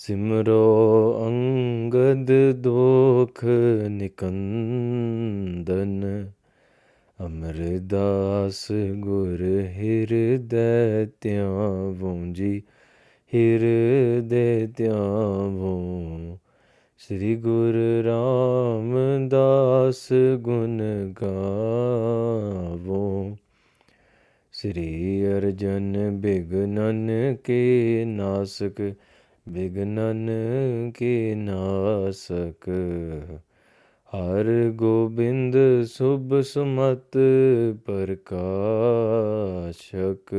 ਸਿਮਰੋ ਅੰਗਦ ਦੋਖ ਨਿਕੰਦਨ, ਅਮਰਦਾਸ ਗੁਰ ਹਿਰਦੈ ਧਿਆਵੋ ਜੀ, ਹਿਰਦੈ ਧਿਆਵੋ। ਸ੍ਰੀ ਗੁਰ ਰਾਮਦਾਸ ਗੁਣ ਗਾਵੋ। ਸ੍ਰੀ ਅਰਜਨ ਬਿਗਨਨ ਕੇ ਨਾਸਕ ਬਿਗਨਨ ਕੇ ਨਾਸਕ ਹਰ ਗੋਬਿੰਦ ਸੁਭ ਸੁਮਤ ਪ੍ਰਕਾਸ਼ਕ।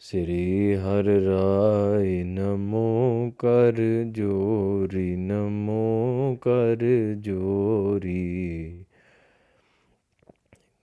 ਸ੍ਰੀ ਹਰ ਰਾਇ ਨਮੋ ਕਰ ਜੋਰੀ, ਨਮੋ ਕਰ ਜੋਰੀ।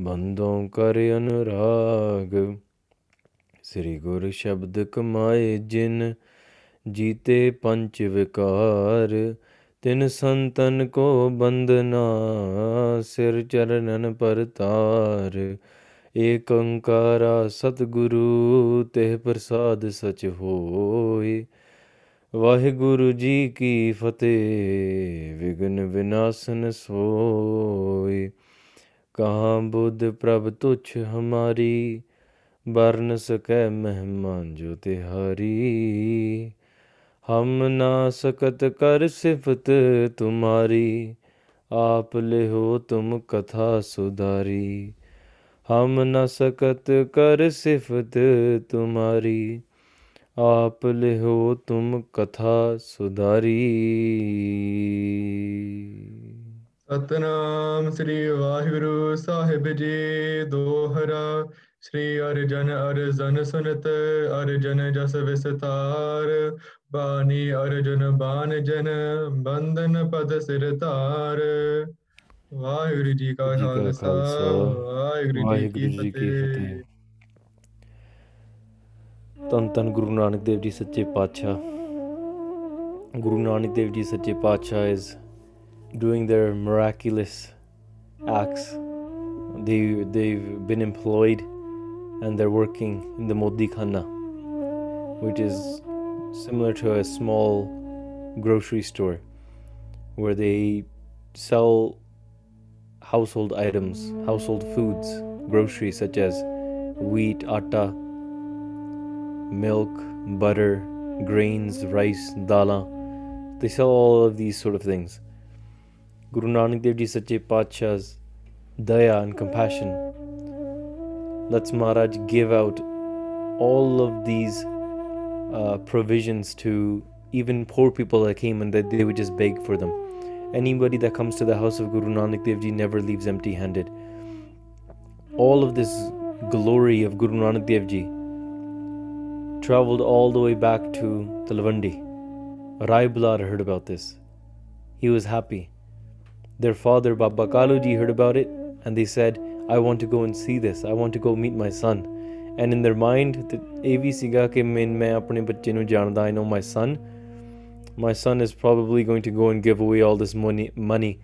ਬੰਦੋਂ ਕਰ ਅਨੁਰਾਗ। ਸ੍ਰੀ ਗੁਰ ਸ਼ਬਦ ਕਮਾਏ ਜਿਨ ਜੀਤੇ ਪੰਚ ਵਿਕਾਰ, ਤਿਨ ਸੰਤਨ ਕੋ ਬੰਦਨਾ ਸਿਰ ਚਰਨਨ ਪਰਤਾਰ। ਏਕ ਓੰਕਾਰਾ ਸਤਿਗੁਰੂ ਤੇ ਪ੍ਰਸਾਦ ਸਚ ਹੋਏ। ਵਾਹਿਗੁਰੂ ਜੀ ਕੀ ਫਤਿਹ ਵਿਗਨ ਵਿਨਾਸ਼ਨ कहाँ बुद्ध प्रभ तुच्छ हमारी वर्ण सकै मेहमान जो तिहारी। हम ना सकत कर सिफत तुम्हारी, आप ले हो तुम कथा सुधारी। हम न सकत कर सिफत तुम्हारी, आप ले हो तुम कथा सुधारी। ਸਤਨਾਮ ਸ੍ਰੀ ਵਾਹਿਗੁਰੂ ਸਾਹਿਬ ਜੀ ਦੋਹਰਾ ਸ੍ਰੀ ਅਰਜਨ ਅਰਜਨ ਸੁਨਤ ਅਰਜਨ ਜਸ ਵਿਸਤਾਰ। ਬਾਣੀ ਅਰਜਨ ਬਾਣ ਜਨ ਬੰਦਨ ਪਦ ਸਿਰ ਧਾਰ। ਵਾਹਿਗੁਰੂ ਜੀ ਕਾ ਖਾਲਸਾ ਵਾਹਿਗੁਰੂ ਜੀ ਕੀ ਫਤਿਹ। ਧੰਨ ਧੰਨ ਗੁਰੂ ਨਾਨਕ ਦੇਵ ਜੀ ਸੱਚੇ ਪਾਤਸ਼ਾਹ। ਗੁਰੂ ਨਾਨਕ ਦੇਵ ਜੀ ਸੱਚੇ ਪਾਤਸ਼ਾਹ is doing their miraculous acts they they've been employed and they're working in the modi which is similar to a small grocery store where they sell household items household foods groceries such as wheat atta milk, butter, grains, rice, dala. They sell all of these sort of things. Guru Nanak Dev Ji Sache Patshah's daya and compassion lets Maharaj give out all of these uh, provisions to even poor people that came and that they would just beg for them. Anybody that comes to the house of Guru Nanak Dev Ji never leaves empty handed. All of this glory of Guru Nanak Dev Ji traveled all the way back to Talwandi. Rai Bular heard about this. He was happy. Their father, Baba Kaluji, heard about it and they said, I want to go and see this. I want to go meet my son. And in their mind, I know my son. My son is probably going to go and give away all this money, money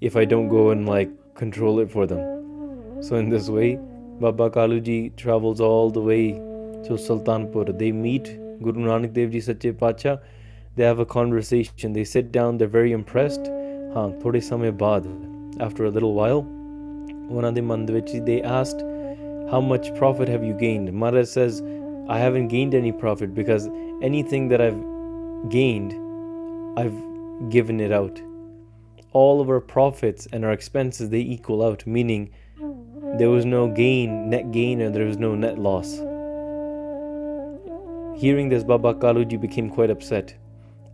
if I don't go and like control it for them. So, in this way, Baba Kaluji travels all the way to Sultanpur. They meet Guru Nanak Dev Ji Sache Pacha. They have a conversation. They sit down. They're very impressed. ਹਾਂ ਥੋੜੇ ਸਮੇਂ ਬਾਅਦ after a little while ਉਹਨਾਂ ਦੇ ਮਨ ਦੇ ਵਿੱਚ they asked how much profit have you gained Maharaj says I haven't gained any profit because anything that I've gained I've given it out all of our profits and our expenses they equal out meaning there was no gain net gain and there was no net loss hearing this baba kaluji became quite upset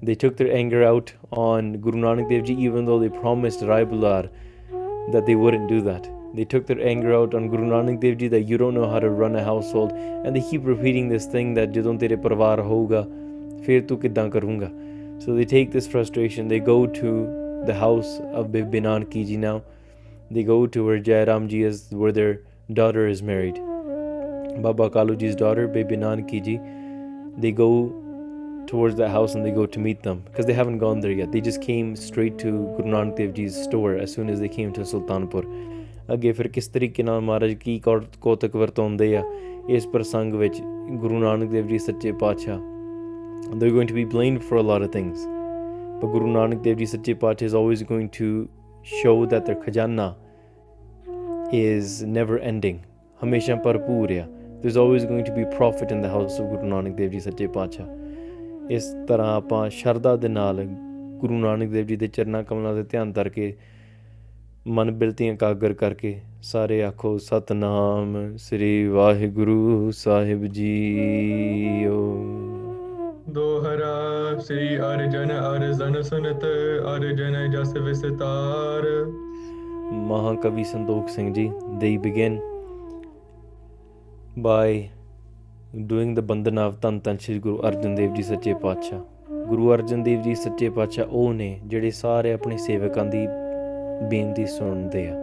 They took their anger out on Guru Nanak Dev Ji, even though they promised Rai Bular that they wouldn't do that. They took their anger out on Guru Nanak Dev Ji that you don't know how to run a household, and they keep repeating this thing that jadon tere parvar hoga, fir tu kiddan karunga. So they take this frustration, they go to the house of Binan Kiji now. They go to where Jairam Ji is, where their daughter is married. Baba Kalu Ji's daughter, Binan Kiji. They go towards that house and they go to meet them because they haven't gone there yet. They just came straight to Guru Nanak Dev Ji's store as soon as they came to Sultanpur. ਅੱਗੇ ਫਿਰ ਕਿਸ ਤਰੀਕੇ ਨਾਲ ਮਹਾਰਾਜ ਕੀ ਕੌ- ਕੌਤਕ ਵਰਤਾਉਂਦੇ ਆ ਇਸ ਪ੍ਰਸੰਗ ਵਿੱਚ ਗੁਰੂ ਨਾਨਕ ਦੇਵ ਜੀ ਸੱਚੇ ਪਾਤਸ਼ਾਹ they're going to be blamed for a lot of things but Guru Nanak Dev Ji Sache Pacha is always going to show that their khajana is never ending ਹਮੇਸ਼ਾ ਭਰਪੂਰ ਆ there's always going to be profit in the house of Guru Nanak Dev Ji ਸੱਚੇ ਪਾਤਸ਼ਾਹ ਇਸ ਤਰ੍ਹਾਂ ਆਪਾਂ ਸ਼ਰਧਾ ਦੇ ਨਾਲ ਗੁਰੂ ਨਾਨਕ ਦੇਵ ਜੀ ਦੇ ਚਰਨਾਂ ਕਮਲਾਂ ਦੇ ਧਿਆਨ ਧਰ ਕੇ ਮਨ ਬਿਲਤੀਆਂ ਕਾਗਰ ਕਰਕੇ ਸਾਰੇ ਆਖੋ ਸਤਨਾਮ ਸ੍ਰੀ ਵਾਹਿਗੁਰੂ ਸਾਹਿਬ ਜੀਓ। ਦੋਹਰਾ ਸ੍ਰੀ ਅਰਜਨ ਅਰਜਨ ਸੁਨਤ ਅਰਜਨ ਜਸ ਵਿਸਤਾਰ। ਮਹਾਕਵੀ ਸੰਤੋਖ ਸਿੰਘ ਜੀ they begin by doing the Bandana of ਧੰਨ ਧੰਨ ਸ਼੍ਰੀ ਗੁਰੂ ਅਰਜਨ ਦੇਵ ਜੀ ਸੱਚੇ ਪਾਤਸ਼ਾਹ ਗੁਰੂ ਅਰਜਨ ਦੇਵ ਜੀ ਸੱਚੇ ਪਾਤਸ਼ਾਹ ਉਹ ਨੇ ਜਿਹੜੇ ਸਾਰੇ ਆਪਣੇ ਸੇਵਕਾਂ ਦੀ ਬੇਨਤੀ ਸੁਣਦੇ ਆ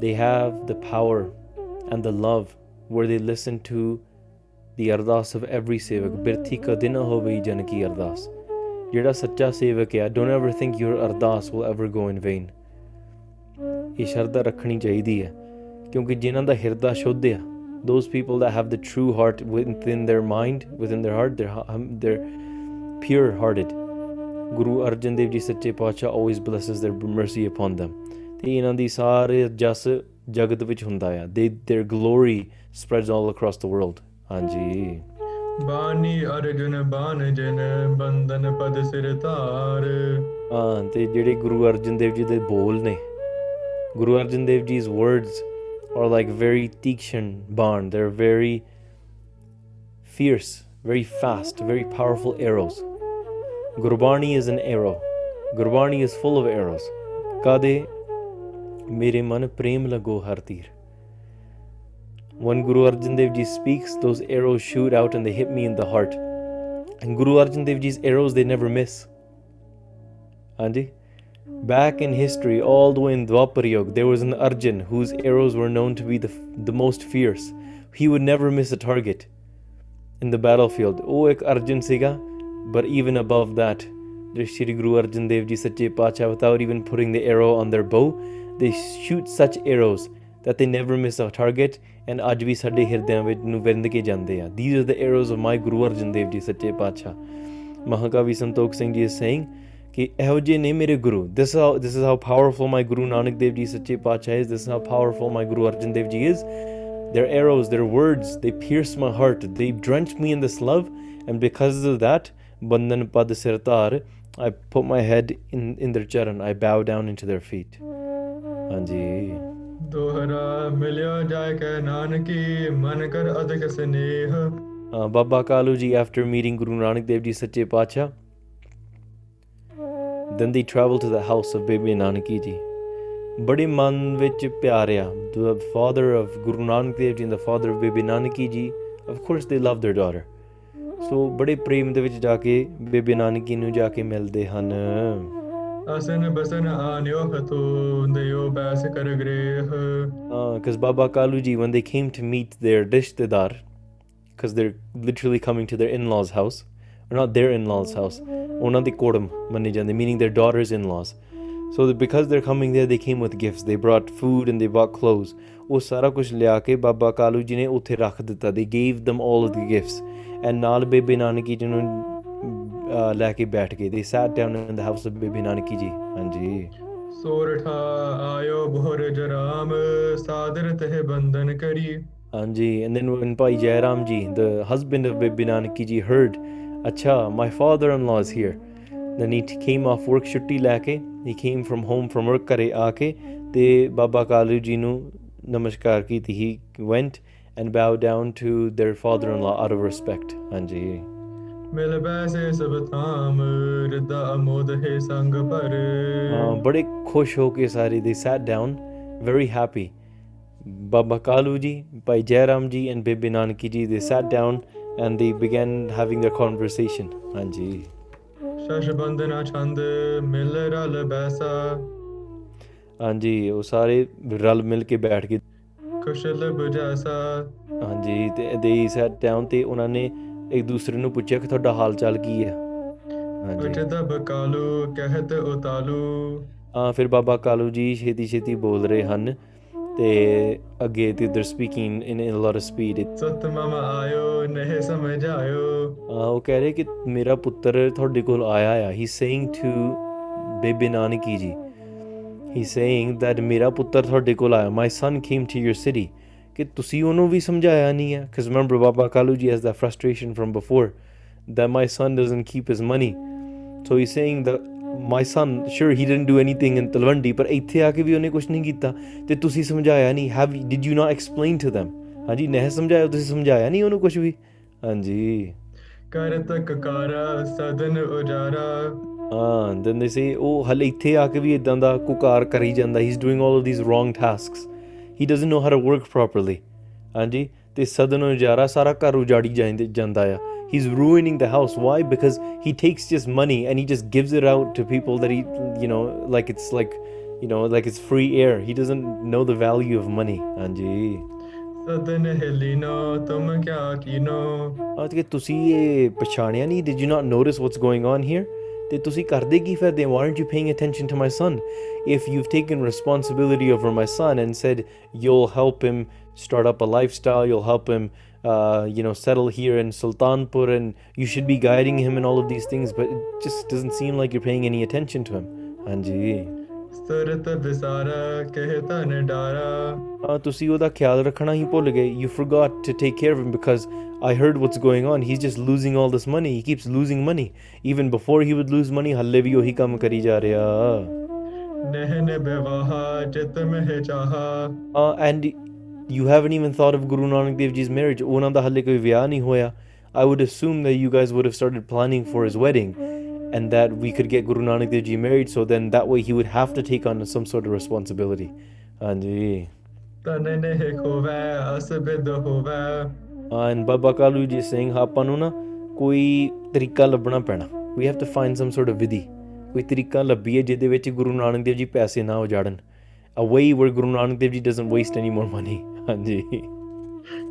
they have the power and the love where they listen to the ਅਰਦਾਸ of every ਸੇਵਕ ਬਿਰਥੀ ਕਦੇ ਨਾ ਹੋਵੇ ਜਨ ਕੀ ਅਰਦਾਸ ਜਿਹੜਾ ਸੱਚਾ ਸੇਵਕ ਆ don't ever think your ਅਰਦਾਸ will ever go in vain. ਇਹ ਸ਼ਰਧਾ ਰੱਖਣੀ ਚਾਹੀਦੀ ਹੈ ਕਿਉਂਕਿ ਜਿਨ੍ਹਾਂ ਦਾ ਹਿਰਦਾ ਸ਼ੁੱਧ ਆ those people that have the true heart within their mind within their heart they're, um, they're pure hearted ਗੁਰੂ ਅਰਜਨ ਦੇਵ ਜੀ ਸੱਚੇ ਪਾਤਸ਼ਾਹ always blesses their mercy upon them ਤੇ ਇਹਨਾਂ ਦੀ ਸਾਰੇ ਜਸ ਜਗਤ ਵਿੱਚ ਹੁੰਦਾ ਆ they their glory spreads all across the world ਹਾਂਜੀ ਬਾਨੀ ਅਰਜੁਨ ਬਾਨ ਜਨ ਬੰਦਨ ਪਦ ਸਿਰ ਧਾਰ ਹਾਂ ਤੇ ਜਿਹੜੇ ਗੁਰੂ ਅਰਜਨ ਦੇਵ ਜੀ ਦੇ ਬੋਲ ਨੇ ਗੁਰੂ ਅਰਜਨ ਦੇਵ ਜੀ's words are like very tikshan barn they're very fierce very fast very powerful arrows. Gurbani is an arrow. Gurbani is full of arrows. Kade mere man prem lago har tir. When guru arjan dev ji speaks those arrows shoot out and they hit me in the heart. And guru arjan dev ji's arrows they never miss. Andy? Back in history, all the way in Dwapar Yuga, there was an Arjun whose arrows were known to be the, the most fierce. He would never miss a target in the battlefield. Oh, ek Arjun siga. But even above that, there's Shri Guru Arjan Dev Ji Sache Pacha, without even putting the arrow on their bow, they shoot such arrows that they never miss a target. And ਅੱਜ ਵੀ ਸਾਡੇ ਹਿਰਦਿਆਂ ਵਿੱਚ ਨੂੰ ਵਿੰਦ ਕੇ ਜਾਂਦੇ ਆ These are the arrows of my Guru Arjan Dev Ji Sache Pacha. Mahakavi Santokh Singh Ji is saying, ਕਿ ਇਹੋ ਜਿਹੇ ਨੇ ਮੇਰੇ Guru this how this is how powerful my Guru Nanak Dev ji ਸੱਚੇ ਪਾਤਸ਼ਾਹ ਇਸ this how powerful my Guru Arjan Dev ji is their arrows their words they pierce my heart they drench me in this love and because of that bandhan pad sirtar i put my head in in their charan i bow down into their feet ਹਾਂਜੀ ਦੋਹਰਾ ਮਿਲਿਆ ਜਾਇ ਕੈ ਨਾਨਕੀ ਮਨ ਕਰ ਅਧਿਕ ਸਨੇਹ Baba Kalu ji after meeting Guru Nanak Dev ji ਸੱਚੇ ਪਾਤਸ਼ਾਹ then they travel to the house of Bibi Nanaki ji. ਬੜੇ ਮਨ ਵਿੱਚ ਪਿਆਰ ਆ the father of Guru Nanak Dev Ji and the father of Bibi Nanaki ji of course they love their daughter ਸੋ ਬੜੇ ਪ੍ਰੇਮ ਦੇ ਵਿੱਚ ਜਾ ਕੇ ਬੇਬੀ ਨਾਨਕੀ ਨੂੰ ਜਾ ਕੇ ਮਿਲਦੇ ਹਨ ਅਸਨ ਬਸਨ ਆਨਿਓ ਹਤੋ ਦਇਓ ਬੈਸ ਕਰ grey because Baba Kalu ji when they came to meet their rishtedar because they're literally coming to their in-laws house or not their in-laws house ਉਹਨਾਂ ਦੇ ਕੋੜਮ ਮੰਨੇ ਜਾਂਦੇ meaning their daughters in-laws So because they're coming there, they came with gifts. They brought food and they brought clothes. ਉਹ ਸਾਰਾ ਕੁਝ ਲਿਆ ਕੇ ਬਾਬਾ ਕਾਲੂ ਜੀ ਨੇ ਉੱਥੇ ਰੱਖ ਦਿੱਤਾ they gave them all of the gifts and ਨਾਲ ਬੇਬੇ ਨਾਨਕੀ ਜੀ ਨੂੰ ਲੈ ਕੇ ਬੈਠ ਗਏ they sat down in the house of Bebe Nanaki ji ਹਾਂਜੀ ਸੋਰਠਾ ਆਇਓ ਬੋਰ ਜਰਾਮ ਸਾਦਰ ਤਹਿ ਬੰਧਨ ਕਰੀ ਹਾਂਜੀ and then when ਭਾਈ ਜੈ ਰਾਮ ਜੀ the husband of Bebe Nanaki ji heard ਅੱਛਾ my father in law is here then he came off work ਛੁੱਟੀ ਲੈ ਕੇ he came from home from work ਕਰੇ ਆ ਕੇ ਤੇ ਬਾਬਾ ਕਾਲੂ ਜੀ ਨੂੰ ਨਮਸਕਾਰ ਕੀਤੀ he went and bow down to their father in law out of respect ਹਾਂਜੀ ਮਿਲ ਬੈਸੇ ਸਭ ਥਾਮ ਰਦਾ ਮੋਦ ਹੈ ਸੰਗ ਪਰ ਹਾਂ ਬੜੇ ਖੁਸ਼ ਹੋ ਕੇ ਸਾਰੇ ਦੇ sat down very happy Baba Kalu ji Bhai Jairam ji and Bebe Nanaki ji ਦੇ sat down and they began having their conversation. ਹਾਂਜੀ ਸ਼ਸ਼ ਬੰਦਨਾ ਛੰਦ ਮਿਲ ਰਲ ਬੈਸਾ ਹਾਂਜੀ ਉਹ ਸਾਰੇ ਰਲ ਮਿਲ ਕੇ ਬੈਠ ਕੇ ਕੁਸ਼ਲ ਬੁਝਾਸਾ ਹਾਂਜੀ ਤੇ they sat down ਤੇ ਉਹਨਾਂ ਨੇ ਇੱਕ ਦੂਸਰੇ ਨੂੰ ਪੁੱਛਿਆ ਕਿ ਤੁਹਾਡਾ ਹਾਲ ਚਾਲ ਕੀ ਹੈ ਹਾਂਜੀ ਉਚਿਤ ਬਕਾਲੂ ਕਹਿਤ ਉਤਾਲੂ ਹਾਂ ਫਿਰ ਬਾਬਾ ਕਾਲੂ ਜੀ ਛੇਤੀ ਛੇਤੀ ਬੋਲ ਰਹੇ ਹਨ ਤੇ ਅੱਗੇ ਤੇ they're speaking in a lot of speed ਸਤ ਮਮ ਆਇਓ ਨਹਿ ਸਮਝ ਆਇਓ Uh, ਉਹ ਕਹਿ ਰਹੇ ਕਿ ਮੇਰਾ ਪੁੱਤਰ ਤੁਹਾਡੇ ਕੋਲ ਆਇਆ ਆ he saying to Bebe Nanaki ji he saying that ਮੇਰਾ ਪੁੱਤਰ ਤੁਹਾਡੇ ਕੋਲ ਆਇਆ my son came to your city ਕਿ ਤੁਸੀਂ ਉਹਨੂੰ ਵੀ ਸਮਝਾਇਆ ਨਹੀਂ ਹੈ because remember ਬਾਬਾ ਕਾਲੂ ਜੀ has that frustration from before that my son doesn't keep his money so he's saying that my son sure he didn't do anything in Talwandi ਪਰ ਇੱਥੇ ਆ ਕੇ ਵੀ ਉਹਨੇ ਕੁਝ ਨਹੀਂ ਕੀਤਾ ਤੇ ਤੁਸੀਂ ਸਮਝਾਇਆ ਨਹੀਂ have did you not explain to them? ਹਾਂਜੀ ਨਹੀਂ ਸਮਝਾਇਆ ਤੁਸੀਂ ਸਮਝਾਇਆ ਨਹੀਂ ਉਹਨੂੰ ਕੁਝ ਵੀ ਹਾਂਜੀ ਕਰਤ ਕਕਾਰਾ ਸਦਨ ਉਜਾਰਾ ਹਾਂ then they say ਉਹ ਹਲੇ ਇੱਥੇ ਆ ਕੇ ਵੀ ਇਦਾਂ ਦਾ ਕੁਕਾਰ ਕਰੀ ਜਾਂਦਾ he is doing all of these wrong tasks he doesn't know how to work properly ਹਾਂਜੀ ਤੇ ਸਦਨ ਉਜਾਰਾ ਸਾਰਾ ਘਰ ਉਜਾੜੀ ਜਾਂਦੇ- ਜਾਂਦਾ ਆ ਹੀ is ਰੂਇਨਿੰਗ the house Y because he takes just money and he just gives it out to people that he you know like it's like you know like it's free air he doesn't know the value of money ਹਾਂਜੀ ਸਦਨ ਹਿਲੀਨੋ ਤੁਮ ਕਿਆ ਕੀਨੋ ਅੱਜ ਕਿ ਤੁਸੀਂ ਇਹ ਪਛਾਣਿਆ ਨਹੀਂ did you not notice what's going on here ਤੇ ਤੁਸੀਂ ਕਰਦੇ ਕੀ ਫਿਰਦੇ why aren't you paying attention to my son if you've taken responsibility over my son and said you'll help him start up a lifestyle you'll help him uh, you know settle here in sultanpur and you should be guiding him in all of these things but it just doesn't seem like you're paying any attention to him ਹਾਂਜੀ ਸੁਰਤ ਵਿਸਾਰਾ ਕਹਿ ਤਨ ਡਾਰਾ ਹਾਂ ਤੁਸੀਂ ਉਹਦਾ ਖਿਆਲ ਰੱਖਣਾ ਹੀ ਭੁੱਲ ਗਏ you forgot to take care of him because I heard what's going on he's just losing all this money he keeps losing money even before he would lose money ਹੱਲੇ ਵੀ ਉਹੀ ਕੰਮ ਕਰੀ ਜਾ ਰਿਹਾ ਨਹਿਨ ਬਿਵਾਹਾ ਚਿਤ ਮਹਿ ਚਾਹਾ uh, and you haven't even thought of Guru Nanak Dev Ji's marriage ਉਹਨਾਂ ਦਾ ਹੱਲੇ ਕੋਈ ਵਿਆਹ ਨਹੀਂ ਹੋਇਆ I would assume that you guys would have started planning for his wedding and that we could get Guru Nanak Dev Ji married so then that way he would have to take on some sort of responsibility ਹਾਂਜੀ ਤਨ ਨਹਿ ਖੋਵੈ ਅਸ ਬਿਦ ਹੋਵੈ and Baba Kalu ji is saying ਆਪਾਂ ਨੂੰ ਨਾ ਕੋਈ ਤਰੀਕਾ ਲੱਭਣਾ ਪੈਣਾ we have to find some sort of ਵਿਧੀ ਕੋਈ ਤਰੀਕਾ ਲੱਭੀਏ ਜਿਹਦੇ ਵਿੱਚ ਗੁਰੂ ਨਾਨਕ ਦੇਵ ਜੀ ਪੈਸੇ ਨਾ ਉਜਾੜਨ a way where Guru Nanak Dev Ji doesn't waste any more money ਹਾਂਜੀ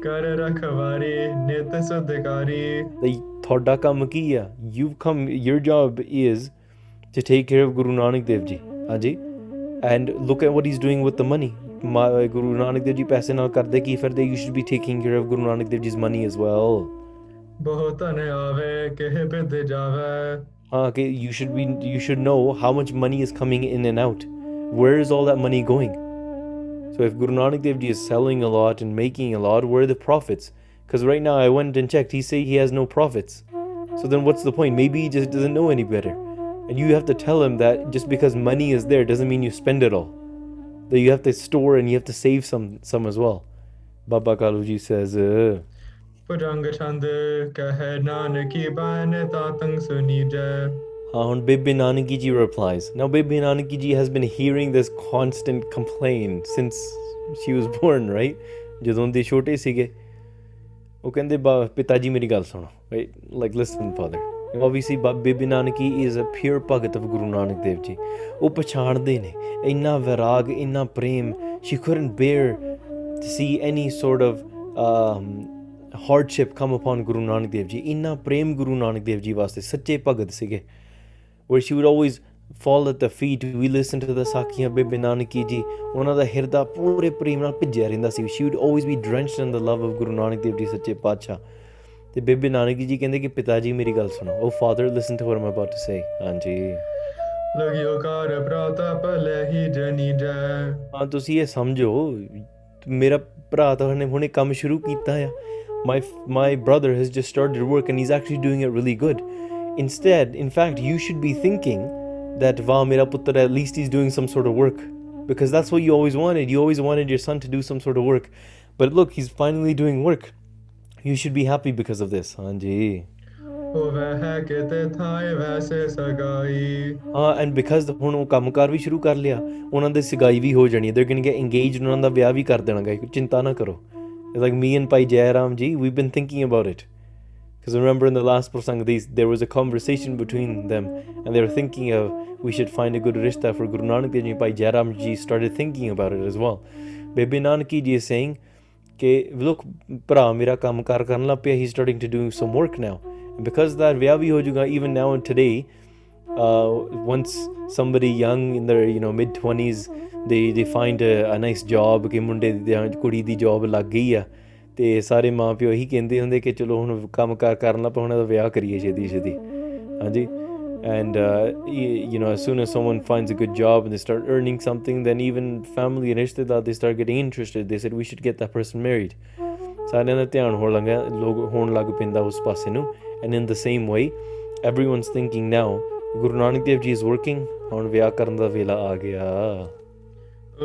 ਕਰ ਰਖਵਾਰੀ ਨਿਤ ਸੁਧਕਾਰੀ ਤੇ ਤੁਹਾਡਾ ਕੰਮ ਕੀ ਆ you've come your job is to take care of Guru Nanak Dev Ji ਹਾਂਜੀ and look at what he's doing with the money Ma- Guru Nanak Dev Ji ਪੈਸੇ ਨਾਲ ਕਰਦੇ ਕੀ ਫਿਰਦੇ you should be taking care of Guru Nanak Dev Ji's money as well ਬਹੁ ਧਨ ਆਵੇ ਕਹਿ ਬਿਦ ਜਾਵੇ Uh, okay, you should be you should know how much money is coming in and out. Where is all that money going? so if Guru Nanak Dev Ji is selling a lot and making a lot, where are the profits? Because right now I went and checked, he say he has no profits. So then what's the point? Maybe he just doesn't know any better. And you have to tell him that just because money is there doesn't mean you spend it all. That you have to store and you have to save some some as well. Baba Kaluji says, uh, Uh, on Bibi Nanaki ji replies. Now Bibi Nanaki ji has been hearing this constant complaint since she was born, right? ਜਦੋਂ ਦੇ ਛੋਟੇ ਸੀਗੇ ਉਹ ਕਹਿੰਦੇ ਪਿਤਾ ਜੀ ਮੇਰੀ ਗੱਲ ਸੁਣੋ right like listen father obviously Bibi Nanaki is a pure bhagat of Guru Nanak Dev ji ਉਹ ਪਛਾਣਦੇ ਨੇ ਇੰਨਾ ਵਿਰਾਗ ਇੰਨਾ ਪ੍ਰੇਮ she couldn't bear to see any sort of hardship come upon Guru Nanak Dev ji ਇੰਨਾ ਪ੍ਰੇਮ ਗੁਰੂ ਨਾਨਕ ਦੇਵ ਜੀ ਵਾਸਤੇ ਸੱਚੇ ਭਗਤ ਸੀਗੇ where she would always fall at the feet we listen to the ਸਾਖੀਆਂ ਬੇਬੇ ਨਾਨਕੀ ਜੀ ਉਹਨਾਂ ਦਾ ਹਿਰਦਾ ਪੂਰੇ ਪ੍ਰੇਮ ਨਾਲ ਭਿੱਜਿਆ ਰਹਿੰਦਾ ਸੀ she would always be drenched in the love of ਗੁਰੂ ਨਾਨਕ ਦੇਵ ਜੀ ਸੱਚੇ ਪਾਤਸ਼ਾਹ ਤੇ ਬੇਬੇ ਨਾਨਕੀ ਜੀ ਕਹਿੰਦੇ ਕਿ ਪਿਤਾ ਜੀ ਮੇਰੀ ਗੱਲ ਸੁਣੋ oh father listen to what I'm about to say ਹਾਂਜੀ ਲਗਿਓ ਕਾਰ ਪ੍ਰਾਤਪ ਲਹਿ ਜਨੀ ਜੈ ਹਾਂ ਤੁਸੀਂ ਇਹ ਸਮਝੋ ਮੇਰਾ ਭਰਾ ਤਾਂ ਹੁਣੇ ਹੁਣੇ ਕੰਮ ਸ਼ੁਰੂ ਕੀਤਾ ਆ my my brother has just started work and he's actually doing it really good instead in fact you should be thinking that wow mera putra at least he's doing some sort of work because that's what you always wanted you always wanted your son to do some sort of work but look he's finally doing work you should be happy because of this hanji ਹੋਵੇ ਹੈ ਕਿਤੇ ਥਾਏ ਵੈਸੇ ਸਗਾਈ ਹਾਂ and because ਹੁਣ ਉਹ ਕੰਮਕਾਰ ਵੀ ਸ਼ੁਰੂ ਕਰ ਲਿਆ ਉਹਨਾਂ ਦੇ ਸਗਾਈ ਵੀ ਹੋ ਜਾਣੀ ਹੈ ਦੇ ਕੈਨ ਗੈਟ ਇੰਗੇਜਡ ਉਹਨਾਂ ਦਾ ਵਿਆਹ ਵੀ ਕਰ ਦੇਣਾ ਗਾਈ ਚਿੰਤਾ ਨਾ ਕਰੋ like me and Bhai Jairam ji we been thinking about it because remember in the last Prasangdis, there was a conversation between them, and they were thinking of we should find a good rishta for Guru Nanak Dev Ji. Bhai Jairam Ji started thinking about it as well. Bebe Nanaki Ji is saying, okay, look, pra, mera kaam kar pya." he's starting to do some work now. And because that vyavi ho juga, even now and today, uh, once somebody young in their you know mid 20s, they, they find a, a nice job, okay, munde kudi di job lag gayi ਤੇ ਸਾਰੇ ਮਾਪਿਓ ਇਹੀ ਕਹਿੰਦੇ ਹੁੰਦੇ ਕਿ ਚਲੋ ਹੁਣ ਕੰਮ ਕਾਰ ਕਰਨ ਲੱਗ ਪਏ ਹੁਣ ਇਹਦਾ ਵਿਆਹ ਕਰੀਏ ਛੇਤੀ ਛੇਤੀ ਹਾਂਜੀ and uh, y- you know as soon as someone finds a good job and they start earning something then even family and rishtedar they start getting interested they said we should get that person married ਸਾਰਿਆਂ ਦਾ ਧਿਆਨ ਹੋਣ ਲੱਗਾ ਲੋਕ ਹੋਣ ਲੱਗ ਪੈਂਦਾ ਉਸ ਪਾਸੇ ਨੂੰ and in the same way everyone's thinking now Guru Nanak Dev ji is working ਹੁਣ ਵਿਆਹ ਕਰਨ ਦਾ ਵੇਲਾ ਆ ਗਿਆ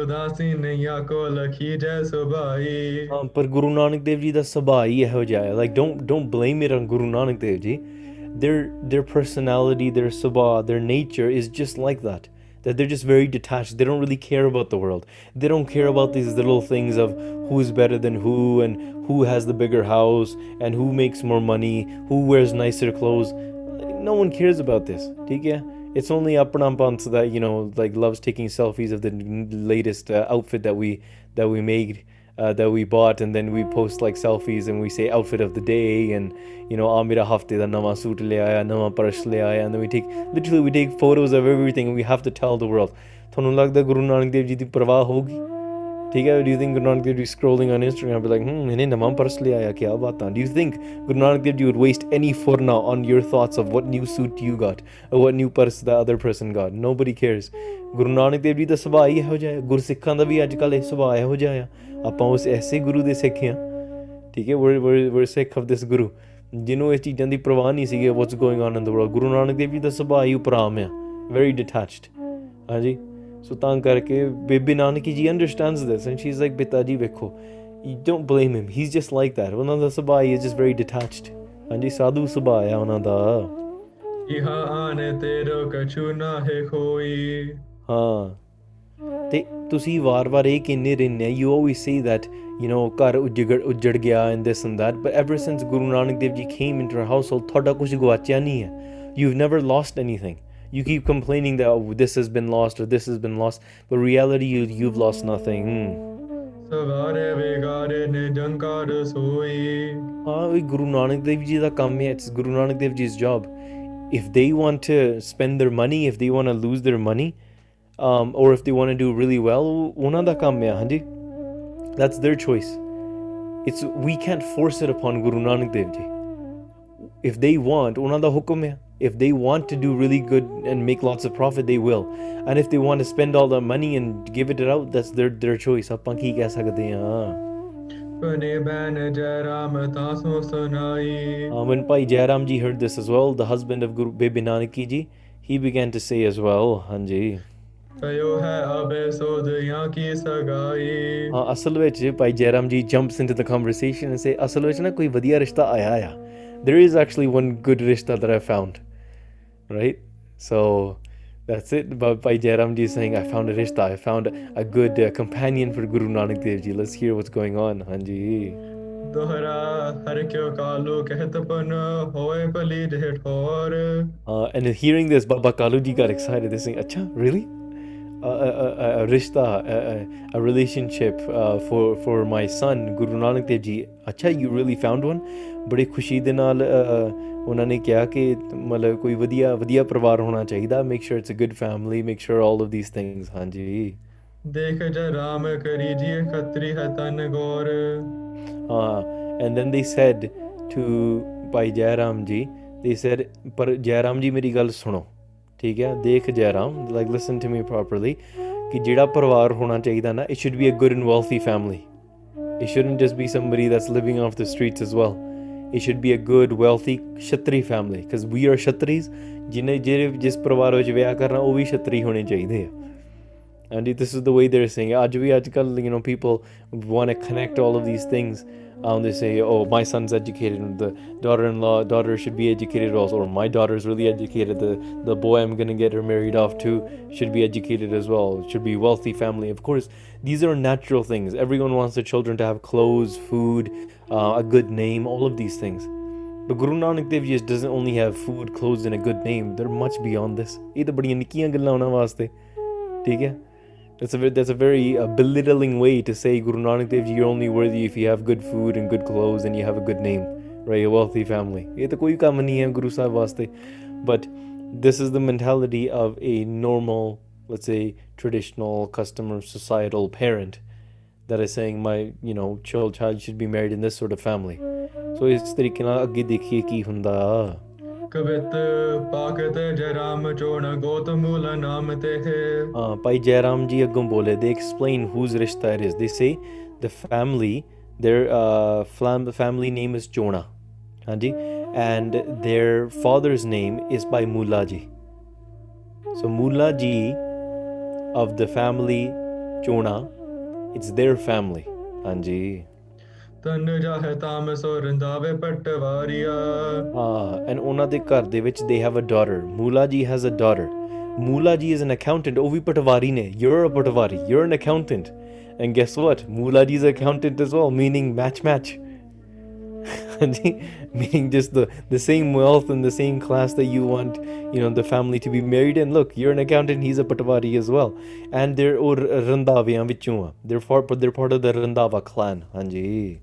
ਉਦਾਸੀ ਨਈਆ ਕੋ ਲਖੀ ਜੈ ਸੁਭਾਈ ਹਾਂ ਪਰ ਗੁਰੂ ਨਾਨਕ ਦੇਵ ਜੀ ਦਾ ਸੁਭਾਅ ਹੀ ਇਹੋ ਜਿਹਾ ਹੈ like don't don't blame it on Guru Nanak Dev ji their their personality their subha their nature is just like that that they're just very detached they don't really care about the world they don't care about these little things of who's better than who and who has the bigger house and who makes more money who wears nicer clothes no one cares about this ठीक है it's only apna pants that you know like loves taking selfies of the n- latest uh, outfit that we that we made uh, that we bought and then we post like selfies and we say outfit of the day and you know amira hafte da nama suit le aaya nama purse le aaya and then we take literally we take photos of everything and we have to tell the world ਤੁਹਾਨੂੰ ਲੱਗਦਾ ਗੁਰੂ ਨਾਨਕ ਦੇਵ ਜੀ ਦੀ ਪਰਵਾਹ ਹੋਊਗੀ ਠੀਕ ਹੈ do you think Guru Nanak Dev ji scrolling on Instagram be like hmm ਇਹਨੇ ਨਵਾਂ purse ਲਿਆ ਆ ਕੀ ਬਾਤਾਂ do you think Guru Nanak Dev ji would waste any ਫੋਰਨਾ on your thoughts of what new suit you got or what new purse the other person got nobody cares Guru Nanak Dev ji ਦਾ ਸੁਭਾਅ ਹੀ ਇਹੋ ਜਿਹਾ ਹੈ। ਗੁਰਸਿੱਖਾਂ ਦਾ ਵੀ ਅੱਜ ਕੱਲ ਇਹ ਸੁਭਾਅ ਇਹੋ ਜਿਹਾ ਆ। ਆਪਾਂ ਉਸ ਐਸੇ ਗੁਰੂ ਦੇ ਸਿੱਖ ਹਾਂ। ਠੀਕ ਹੈ ਵੀ ਵੀ ਵੀ ਸਿੱਖ ਆਫ ਦਿਸ ਗੁਰੂ। ਜਿਹਨੂੰ ਇਸ ਚੀਜ਼ਾਂ ਦੀ ਪਰਵਾਹ ਨਹੀਂ ਸੀਗੀ what's going on in the world Guru Nanak Dev ji ਦਾ ਸੁਭਾਅ ਹੀ ਉਪਰਾਮ ਆ। ਵੈਰੀ ਡਿਟੈਚਡ ਹਾਂਜੀ। ਸੋ ਤਾਂ ਕਰਕੇ Bebe Nanaki ji understands this and she is like ਬਿਤਾ ਜੀ ਵੇਖੋ you don't blame him he is just like that ਉਹਨਾਂ ਦਾ ਸੁਭਾਅ ਹੀ ਇਜ਼ ਜਸਟ ਵੈਰੀ ਡਿਟੈਚਡ ਹਾਂਜੀ ਸਾਧੂ ਸੁਭਾਅ ਆ ਉਹਨਾਂ ਦਾ ਇਹਾ ਆਨੇ ਤੇਰੋ ਕਛੂ ਨਾ ਹੈ ਕੋਈ ਹਾਂ ਤੇ ਤੁਸੀਂ ਵਾਰ-ਵਾਰ ਇਹ ਕਹਿੰਦੇ ਰਹਿੰਦੇ ਆ you always say that you نو ਘਰ ਉਜੜ ਉਜੜ ਗਿਆ in this and that but ever ਸਿንስ Guru Nanak Dev ji came into Har household ਤੁਹਾਡਾ ਕੁਝ ਗਵਾਚਿਆ ਨਹੀਂ ਹੈ you've never lost anything you keep complaining that oh, this has been lost or this has been lost but reality you you've lost nothing Hmm. ਸਵਾਰੇ ਵਿਗਾਰੇ ਨੇ ਜੰਕਾਰ ਸੋਈ ਹਾਂ ਇਹ ਗੁਰੂ ਨਾਨਕ ਦੇਵ ਜੀ ਦਾ ਕੰਮ ਹੈ it's Guru Nanak Dev ਜੀ's job if they want to spend their money if they want to lose their money um, or if they want to do really well ਉਹਨਾਂ ਦਾ ਕੰਮ ਹੈ ਹਾਂਜੀ that's their choice it's we can't force it upon guru nanak dev ji if they want ਉਹਨਾਂ ਦਾ ਹੁਕਮ ਹੈ if they want to do really good and make lots of profit, they will. And if they want to spend all the money and give it out, that's their their choice. आप When Bhai Jairam ji heard this as well, the husband of Guru Bibi Nanaki ji, he began to say as well, हाँ ਹਾਂ ਅਸਲ ਵਿੱਚ Bhai Jairam ji jumps into the conversation and say ਅਸਲ ਵਿੱਚ ਨਾ ਕੋਈ ਵਧੀਆ ਰਿਸ਼ਤਾ ਆਇਆ ਆ there is actually one good rishta that I found right? So that's it by, by Jairamji saying, I found a rishta, I found a good uh, companion for Guru Nanak Dev Ji. Let's hear what's going on, Hanji. Uh, and hearing this, Baba Kalu Ji got excited. They're saying, Acha, really? A, a, a, rishta, a, a relationship uh, for, for my son, Guru Nanak Dev Ji. Acha, you really found one? Bade khushi de naal, uh, uh, ਉਹਨਾਂ ਨੇ ਕਿਹਾ ਕਿ ਮਤਲਬ ਕੋਈ ਵਧੀਆ ਵਧੀਆ ਪਰਿਵਾਰ ਹੋਣਾ ਚਾਹੀਦਾ। Make sure it's a good family make sure all of these things ਹਾਂਜੀ। ਦੇਖ ਜਾ ਰਾਮ ਕਰੀਜੀਏ ਖਤਰੀ ਹਤਨ ਗੌਰ। ਹਾਂ and then they said to Bhai Jairam ji ਦੇ ਸੈਡ ਪਰ ਜੈਰਾਮ ਜੀ ਮੇਰੀ ਗੱਲ ਸੁਣੋ ਠੀਕ ਹੈ? ਦੇਖ Jairam like listen to me properly ਕਿ ਜਿਹੜਾ ਪਰਿਵਾਰ ਹੋਣਾ ਚਾਹੀਦਾ ਨਾ it should be a good and wealthy family it shouldn't just be somebody that's living off the streets as well it should be a good wealthy kshatri family because we are kshatris ਜਿਹਨੇ ਜਿਹੜੇ ਜਿਸ ਪਰਿਵਾਰ ਵਿੱਚ ਵਿਆਹ ਕਰਨਾ ਉਹ ਵੀ kshatri ਹੋਣੇ ਚਾਹੀਦੇ ਆ and this is the way they're saying it. ਅੱਜ ਵੀ ਅੱਜ ਕੱਲ੍ਹ, you know people want to connect all of these things um, they say oh my son's educated and the daughter-in-law daughter should be educated also or my daughter's really educated the the boy i'm going to get her married off to should be educated as well should be wealthy family of course these are natural things everyone wants their children to have clothes food uh, a good name all of these things but Guru Nanak Dev Ji just doesn't only have food, clothes, and a good name. They're much beyond this. ਇਹ ਤਾਂ ਬੜੀਆਂ ਨਿੱਕੀਆਂ ਗੱਲਾਂ ਉਹਨਾਂ ਵਾਸਤੇ ਠੀਕ ਹੈ that's a, that's a very uh, belittling way to say, Guru Nanak Dev Ji, you're only worthy if you have good food and good clothes and you have a good name, right? A wealthy family. But this is the mentality of a normal, let's say, traditional, customer, societal parent that is saying my, you know, child child should be married in this sort of family. So it's तरीके ਕਵਿਤ ਪਾਕਤ ਜੈ ਰਾਮ ਚੋਣ ਗੋਤ ਮੂਲ ਨਾਮ ਤੇ ਹਾਂ ਭਾਈ ਜੈ ਰਾਮ ਜੀ ਅੱਗੋਂ ਬੋਲੇ ਦੇ ਐਕਸਪਲੇਨ ਹੂਜ਼ ਰਿਸ਼ਤਾ it is they say the family their uh, fam- family name is Chona, Hanji, and their father's name is by Mulaji. So Mulaji of the family Chona, it's their family, Hanji. ਤਨ ਜਾਹੇ ਤਾਮ ਸੋ ਰੰਦਾਵੇ ਪਟਵਾਰੀਆ ਹਾਂ and ਉਹਨਾਂ ਦੇ ਘਰ ਦੇ ਵਿੱਚ they have a daughter ਮੂਲਾ ਜੀ has a daughter ਮੂਲਾ ji is an accountant ਉਹ ਵੀ ਪਟਵਾਰੀ ਨੇ। You're a patwari you're an accountant and guess what Mula ji is a accountant as well meaning match match ਹਾਂਜੀ meaning just the the same wealth and the same class that you want you know the family to be married and look you're an accountant he is a patwari as well and they are ਰੰਦਾਵਿਆਂ ਵਿੱਚੋਂ ਆ they for they part of the Randhawa Kalan ਹਾਂਜੀ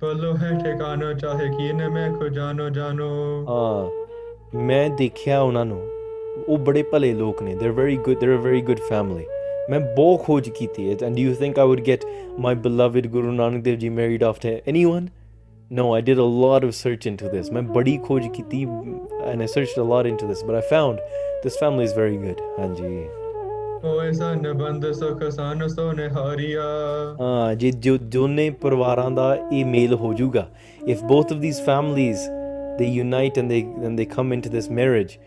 plough ਹੈ ਠਿਕਾਨੋ ਚਾਹੇ ਕੀਨ ਮੈਂ ਖੋ ਜਾਨੋ ਜਾਨੋ ਹਾਂ ਮੈਂ ਦੇਖਿਆ ਉਹਨਾਂ ਨੂੰ ਉਹ ਬੜੇ ਭਲੇ ਲੋਕ ਨੇ they're very good they're a very good family ਮੈਂ ਬਹੁਤ ਖੋਜ ਕੀਤੀ ਹੈ and do you think I would get my beloved Guru Nanak Dev Ji married off to anyone no I did a lot of search into this ਮੈਂ ਬੜੀ ਖੋਜ ਕੀਤੀ and I searched a lot into this but I found this family is very good ਹਾਂਜੀ ਹੋਏ ਸਨ ਬੰਦ ਸੁਖ ਸਨ ਸੋ ਨਿਹਾਰੀਆ ਹਾਂ ਜੇ ਜੋ ਦੋਨੇ ਪਰਿਵਾਰਾਂ ਦਾ ਇਹ ਮੇਲ ਹੋ ਜਾਊਗਾ if both of these families they unite and they and they come into this marriage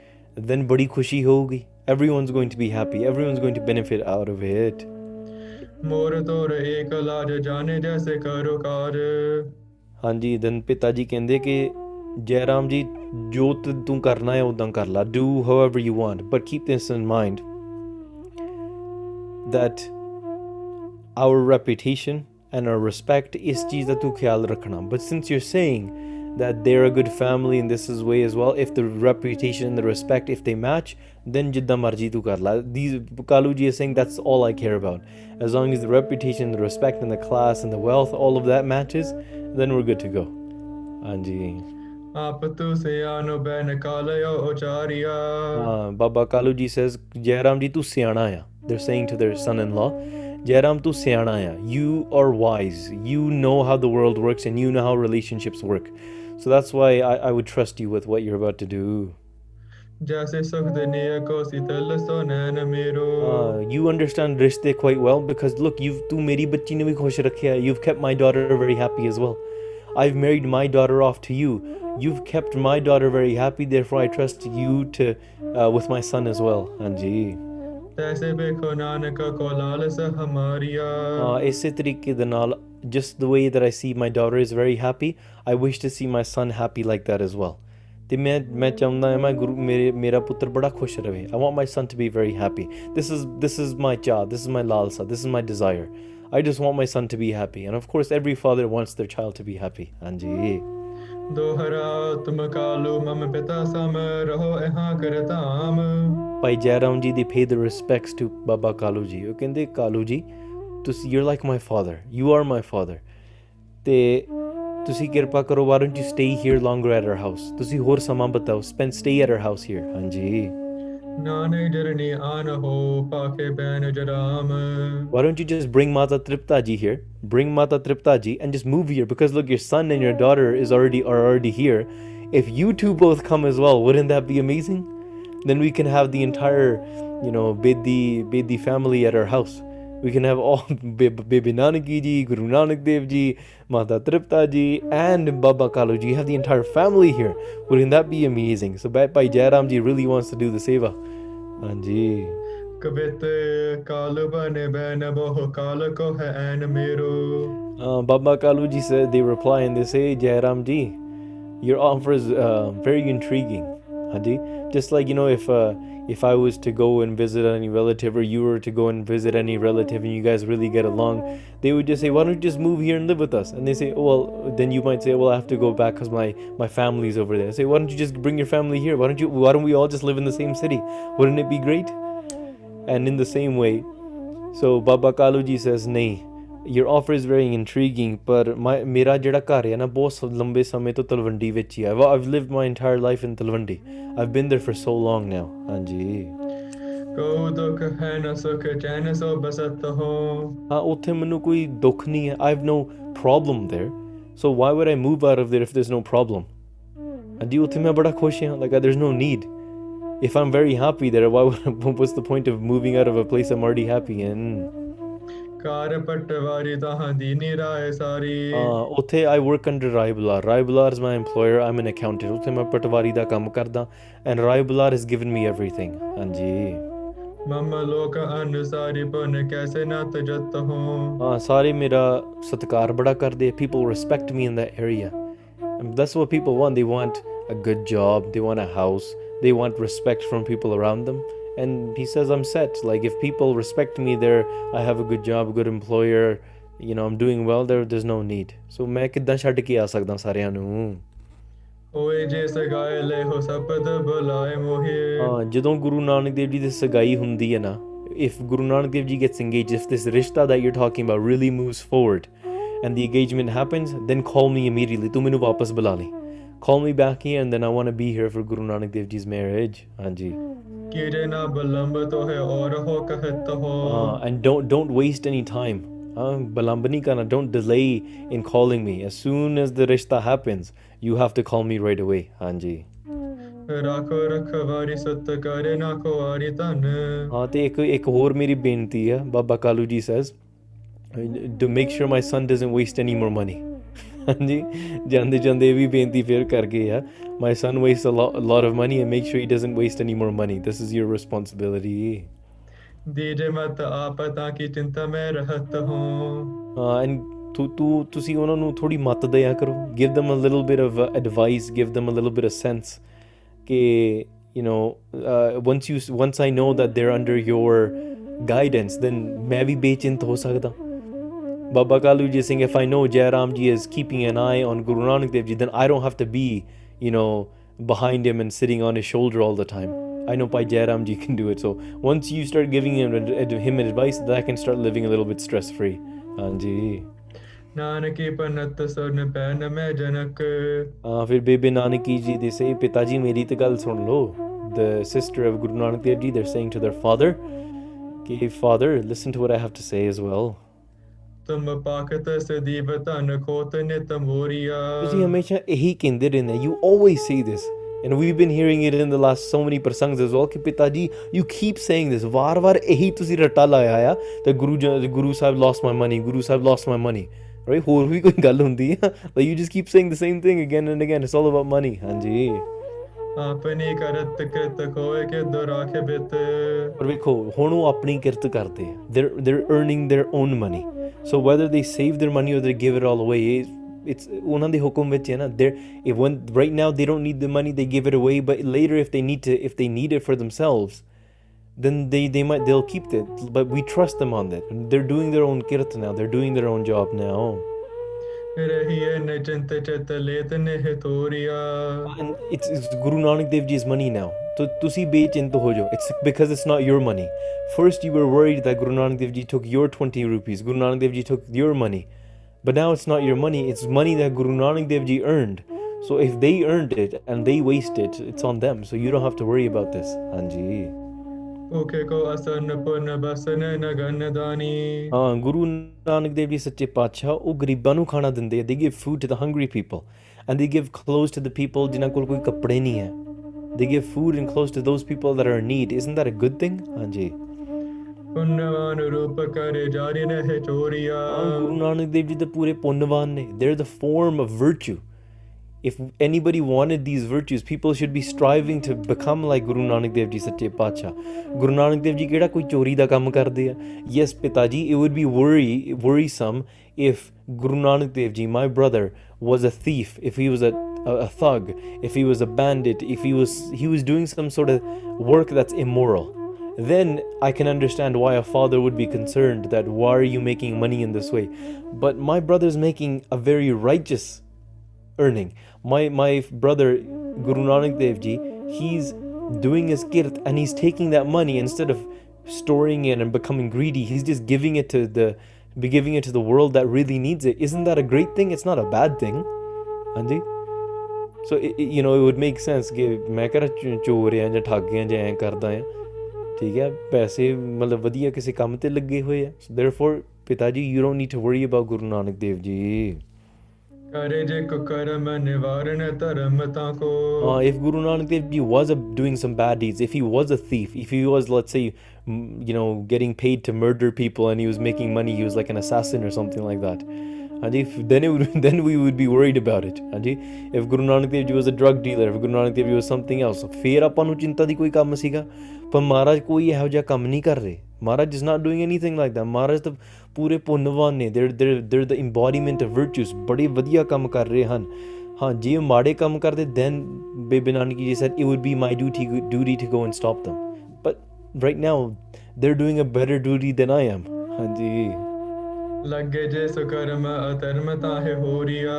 then ਬੜੀ ਖੁਸ਼ੀ ਹੋਊਗੀ everyone's going to be happy everyone's going to benefit out of it ਮੋਰ ਤੋਰ ਏਕ ਲਾਜ ਜਾਣੇ ਜੈਸੇ ਕਰੋ ਕਾਰ ਹਾਂਜੀ then ਪਿਤਾ ਜੀ ਕਹਿੰਦੇ ਕਿ ਜੈਰਾਮ ਜੀ ਜੋ ਤ- ਕਰਨਾ ਹੈ ਉਦਾਂ ਕਰ ਲਾ do however you want but keep this in mind that our reputation and our respect is ਚੀਜ਼ ਦਾ ਤੂੰ ਖਿਆਲ ਰੱਖਣਾ but since you're saying that they're a good family in this is way as well if the reputation and the respect if they match then ਜਿੱਦਾਂ ਮਰਜ਼ੀ ਤੂੰ ਕਰ ਲਾ these Kalu ji is saying that's all I care about as long as the reputation the respect and the class and the wealth all of that matches then we're good to go ਹਾਂਜੀ ਆਪ ਤੂ ਸਿਆਨੋ ban ਕਾਲਯੋ ਉਚਾਰੀਆ uh, Baba Kalu ji says Jairam ji tu ਸਿਆਣਾ ਆ they're saying to their son in law, Jairam, tu siana You are wise. You know how the world works and you know how relationships work. So that's why I, I would trust you with what you're about to do. Uh, you understand rishte quite well because look, you've meri. You've kept my daughter very happy as well. I've married my daughter off to you. You've kept my daughter very happy. Therefore, I trust you to uh, with my son as well. Anji. ਤੈਸੇ ਵੇਖੋ ਨਾਨਕ ਕੋ ਲਾਲਸ ਹਮਾਰੀਆ uh, ਇਸੇ ਤਰੀਕੇ ਦੇ ਨਾਲ just the way that I see my daughter is very happy I wish to see my son happy like that as well ਤੇ ਮੈਂ ਮੈਂ ਚਾਹੁੰਦਾ ਹਾਂ ਮੈਂ ਗੁਰੂ ਮੇਰੇ ਮੇਰਾ ਪੁੱਤਰ ਬੜਾ ਖੁਸ਼ ਰਹੇ I want my son to be very happy this is this is my job this is my lalsa this is my desire I just want my son to be happy and of course every father wants their child to be happy ਹਾਂਜੀ दोहरा ਤੁਮ ਕਾਲੂ ਮਮ ਪਿਤਾ ਸਮ ਰਹੋ ਇਹਾਂ ਕਰਤਾਮ। ਭਾਈ ਜੈਰਾਮ ਜੀ ਦੀ ਪੇ ਦ ਰਿਸਪੈਕਟਸ to ਬਾਬਾ ਕਾਲੂ ਜੀ। ਉਹ ਕਹਿੰਦੇ, ਕਾਲੂ ਜੀ, ਤੁਸੀਂ you are like my father you are my father ਤੇ ਤੁਸੀਂ ਕਿਰਪਾ ਕਰੋ ਵਾਰਨ ਜੀ stay here longer at our house ਤੁਸੀਂ ਹੋਰ ਸਮਾਂ ਬਤਾਓ spend stay at our house here ਹਾਂਜੀ। Why don't you just bring Mata Tripta ji here? Bring Mata Tripta ji and just move here because look, your son and your daughter is already are already here. If you two both come as well, wouldn't that be amazing? Then we can have the entire, you know, Bedi Bedi family at our house. We can have all Baby Nanak Ji, Guru Nanak Dev Ji, Mata Tripta Ji, and Baba Kalu Ji. You have the entire family here. Wouldn't that be amazing? So Bhai Jairam Ji really wants to do the seva. Anji. Uh, Baba Kalu Ji said, they reply and they say, Jairam Ji, your offer is uh, very intriguing. Anji. Just like, you know, if. Uh, if I was to go and visit any relative, or you were to go and visit any relative, and you guys really get along, they would just say, why don't you just move here and live with us? And they say, oh, well, then you might say, well, I have to go back because my my family's over there. I say, why don't you just bring your family here? Why don't you? Why don't we all just live in the same city? Wouldn't it be great? And in the same way, so Baba Kaluji says, ਨਹੀਂ your offer is very intriguing ਪਰ my ਮੇਰਾ ਜਿਹੜਾ ਘਰ ਹੈ ਨਾ ਬਹੁਤ ਸ- ਲੰਬੇ ਸਮੇਂ ਤੋਂ ਤਲਵੰਡੀ ਵਿੱਚ ਹੀ ਹੈ I've- I've lived my entire life in Talwandi I've been there for so long now ਹਾਂਜੀ ਕੋ ਦੁਖ ਹੈ ਨ ਸੁਖ ਚੈਨ ਸੋ ਬਸਤ ਹੋ ਹਾਂ ਉੱਥੇ ਮੈਨੂੰ ਕੋਈ ਦੁੱਖ ਨਹੀਂ ਹੈ I have no problem there so why would I move out of there if there's no problem ਹਾਂਜੀ ਉੱਥੇ ਮੈਂ ਬੜਾ ਖੁਸ਼ ਹਾਂ like there's no need if I'm very happy there why would, what's the point of moving out of a place I'm already happy in ਕਾਰ ਪਟਵਾਰੀ ਤਾਹਾਂ ਦੀ ਨਿਰਾਏ ਸਾਰੀ Uh, ਉੱਥੇ I work under Rai Bular. Rai Bular is my employer. I'm an accountant. ਉੱਥੇ ਮੈਂ ਪਟਵਾਰੀ ਦਾ ਕੰਮ ਕਰਦਾ and Rai Bular has given me everything. ਹਾਂਜੀ ਮਮ ਲੋਕ ਅਨੁਸਾਰੀ ਪਨ ਕੈਸੇ ਨਾ ਤਜਤ ਹੋ ਹਾਂ ਸਾਰੇ ਮੇਰਾ ਸਤਿਕਾਰ ਬੜਾ ਕਰਦੇ people respect me in that area and that's what people want they want a good job they want a house they want respect from people around them and he says i'm set like if people respect me there i have a good job a good employer you know i'm doing well there there's no need so ਮੈਂ ਕਿੱਦਾਂ ਛੱਡ ਕੇ ਆ ਸਕਦਾ ਸਾਰਿਆਂ ਨੂੰ ਹੋਏ ਜੇ ਸਗਾਏ ਲੈ ਹੋ ਸਪਦ ਬੁਲਾਏ ਮੋਹੇ ਹਾਂ ਜਦੋਂ ਗੁਰੂ ਨਾਨਕ ਦੇਵ ਜੀ ਦੀ ਸਗਾਈ ਹੁੰਦੀ ਹੈ ਨਾ if Guru Nanak Dev Ji gets engaged, if this rishta that you're talking about really moves forward and the engagement happens, then call me immediately. Tu mainu wapas bula. Call me back here and then I want to be here for Guru Nanak Dev Ji's marriage. Hanji. ਕੀਰੇ ਨਾ ਬਲੰਬ ਤੋ ਹੈ ਔਰ ਹੋ ਕਹਤ ਹੋ Uh, and don't don't waste any time. Uh, balambani kana, don't delay in calling me. As soon as the rishta happens, you have to call me right away. Hanji. ਰੱਖੋ ਰਖਵਾਰੀ ਸਤ ਕਰੇ ਨਾ ਖੁਆਰੀ ਧਨ ਹਾਂ ਤੇ ਇੱਕ ਇੱਕ ਹੋਰ ਮੇਰੀ ਬੇਨਤੀ ਹੈ ਬਾਬਾ ਕਾਲੂ ਜੀ says to make sure my son doesn't waste any more money ਹਾਂਜੀ ਜਾਂਦੇ ਜਾਂਦੇ ਇਹ ਵੀ ਬੇਨਤੀ ਫਿਰ ਕਰ ਗਏ ਆ wastes a lot, a lot of money and make sure he doesn't waste any more money this is your responsibility ਦੀਜੇ ਮਤ ਆਪ ਤਾਂ ਕੀ ਚਿੰਤਾ ਮੈਂ ਰਹਤ ਹਾਂ uh, and ਤੂੰ ਤੂੰ ਤੁਸੀਂ ਉਹਨਾਂ ਨੂੰ ਥੋੜੀ ਮਤ ਦਿਆ ਕਰੋ give them a little bit of uh, advice give them a little bit of sense ਕਿ you know uh, once you once I know that they're under your guidance then ਮੈਂ ਵੀ ਬੇਚਿੰਤ ਹੋ ਸਕਦਾ Baba Kaluji is saying, if I know Jairamji is keeping an eye on Guru Nanak Dev Ji, then I don't have to be, you know, behind him and sitting on his shoulder all the time. I know Bhai Jairamji can do it. So once you start giving him, him advice, that can start living a little bit stress free. Anji. Nanaki ਪਨਤ ਸੁਣ PAN ਮੈਂ ਜਨਕ ਹਾਂ ਫਿਰ ਬੇਬੇ ਨਾਨਕੀ ਜੀ ਦੇ ਸੇ ਪਿਤਾਜੀ ਮੇਰੀ ਤੇ ਗੱਲ ਸੁਣ ਲੋ the sister of Guru Nanak Dev ji they saying to their father ਕਿ father listen to what I have to say as well ਤੁਮ ਪਾਕਤ ਸਦੀਵ ਧਨ ਖੋਤ ਨਿਤ ਮੋਰੀਆ ਤੁਸੀਂ ਹਮੇਸ਼ਾ ਇਹੀ ਕਹਿੰਦੇ ਰਹਿੰਦੇ you always say this and we've been hearing it in the last so many prasangs as well ਕਿ ਪਿਤਾ ਜੀ you keep saying this ਵਾਰ-ਵਾਰ ਇਹੀ ਤੁਸੀਂ ਰੱਟਾ ਲਾਇਆ ਆ ਤੇ Guru ji- Guru Sahib lost my money Guru Sahib lost my money right ਹੋਰ ਵੀ ਕੋਈ ਗੱਲ ਹੁੰਦੀ ਆ like you just keep saying the same thing again and again it's all about money ਹਾਂਜੀ ਆਪਣੀ ਕਰਤ ਕ੍ਰਿਤ ਖੋਏ ਕੇ ਦੁਰਾਖੇ ਬਿਤ ਪਰ ਵੇਖੋ ਹੁਣ ਉਹ ਆਪਣੀ ਕਿਰਤ ਕਰਦੇ ਆ they're they're earning their own money so whether they save their money or they give it all away it- it's ਉਹਨਾਂ ਦੇ ਹੁਕਮ ਵਿੱਚ ਹੈ ਨਾ they're if when right now they don't need the money they give it away but later if they need to if they need it for themselves then they they might they'll keep it but we trust them on that they're doing their own kirt now they're doing their own job now रहिए न चिंत चित लेत नेह तोरिया And it's, it's Guru Nanak Dev Ji's money now. So ਤੁਸੀਂ ਬੇਚਿੰਤ ਹੋ ਜਾਓ. It's because it's not your money. First you were worried that Guru Nanak Dev Ji took your 20 rupees. Guru Nanak Dev Ji took your money. But now it's not your money. It's money that Guru Nanak Dev Ji earned. So if they earned it and they waste it, it's on them. So you don't have to worry about this. Hanji. ਭੁਖੇ ਕੋ ਅਸਨ ਪੁਨ ਬਸਨ ਨਗਨ ਦਾਨੀ ਹਾਂ ਗੁਰੂ ਨਾਨਕ ਦੇਵ ਜੀ ਸੱਚੇ ਪਾਤਸ਼ਾਹ ਉਹ ਗਰੀਬਾਂ ਨੂੰ ਖਾਣਾ ਦਿੰਦੇ ਆ ਦੇ give food to the Hungary people and ਦੇ give clothes to the people ਜਿਨ੍ਹਾਂ ਕੋਲ ਕੋਈ ਕੱਪੜੇ ਨਹੀਂ ਹੈ ਦੇ give food and clothes to ਦੋਸ people that are in need isn't that a good thing ਹਾਂਜੀ ਪੁੰਨਵਾਨ ਰੂਪ ਕਰ ਜਾਰੀ ਨਹਿ ਚੋਰੀਆ ਹਾਂ, ਗੁਰੂ ਨਾਨਕ ਦੇਵ ਜੀ ਤਾਂ ਪੂਰੇ ਪੁੰਨਵਾਨ ਨੇ they're the form of virtue if anybody wanted these virtues people should be striving to become like Guru Nanak Dev Ji ਸੱਚੇ ਪਾਤਸ਼ਾਹ ਗੁਰੂ ਨਾਨਕ ਦੇਵ ਜੀ ਕਿਹੜਾ ਕੋਈ ਚੋਰੀ ਦਾ ਕੰਮ ਕਰਦੇ ਆ yes ਪਿਤਾ ਜੀ it would be worry worrisome if Guru Nanak Dev Ji my brother was a thief if he was a a, thug if he was a bandit if he was he was doing some sort of work that's immoral then I can understand why a father would be concerned that why are you making money in this way but my brother's making a very righteous earning. My my brother Guru Nanak Dev Ji, he's doing his kirt and he's taking that money instead of storing it and becoming greedy. He's just giving it to the be giving it to the world that really needs it. Isn't that a great thing? It's not a bad thing. Anji? So it, it- you know it would make sense ਕਿ ਮੈਂ ਕਿਹੜਾ ਚ- ਚੋਰ ਆ ਜਾਂ ਠੱਗ ਆ ਜਾਂ ਐਂ ਕਰਦਾ ਆ ਠੀਕ ਹੈ ਪੈਸੇ ਮਤਲਬ ਵਧੀਆ ਕਿਸੇ ਕੰਮ ਤੇ ਲੱਗੇ ਹੋਏ ਆ so therefore ਪਿਤਾ ਜੀ you don't need to worry about Guru Nanak Dev ਜੀ ਕਰੇ ਜੇ ਕੁ ਕਰਮ ਨਿਵਾਰਨ ਧਰਮ ਤਾਂ ਕੋ Uh, if Guru Nanak Dev Ji was uh, doing some bad deeds, if he was a thief, if he was, let's say, m- you know, getting paid to murder people and he was making money, he was like an assassin or something like that. And if then it would, then we would be worried about it. ਹਾਂਜੀ if Guru Nanak Dev Ji was a drug dealer, if Guru Nanak Dev Ji was something else, ਫਿਰ ਆਪਾਂ ਨੂੰ ਚਿੰਤਾ ਦੀ ਕੋਈ ਕੰਮ ਸੀਗਾ ਪਰ ਮਹਾਰਾਜ ਕੋਈ ਇਹੋ ਜਿਹਾ ਕੰਮ ਨਹੀਂ ਕਰ ਰਹੇ ਮਹਾਰਾਜ is not doing anything like that ਮਹਾਰਾਜ ਤਾਂ ਪੂਰੇ ਪੁੰਨਵਾਨ ਨੇ they're they're they're the embodiment of virtues ਬੜੇ ਵਧੀਆ ਕੰਮ ਕਰ ਰਹੇ ਹਨ ਹਾਂ ਜੇ ਉਹ ਮਾੜੇ ਕੰਮ ਕਰਦੇ then Bebe Nanaki ji said it would be my duty duty to go and stop them but right now they're doing a better duty than I am ਹਾਂਜੀ ਲੱਗੇ ਜੇ ਸੁਕਰਮ ਅਧਰਮ ਤਾਹੇ ਹੋਰੀਆ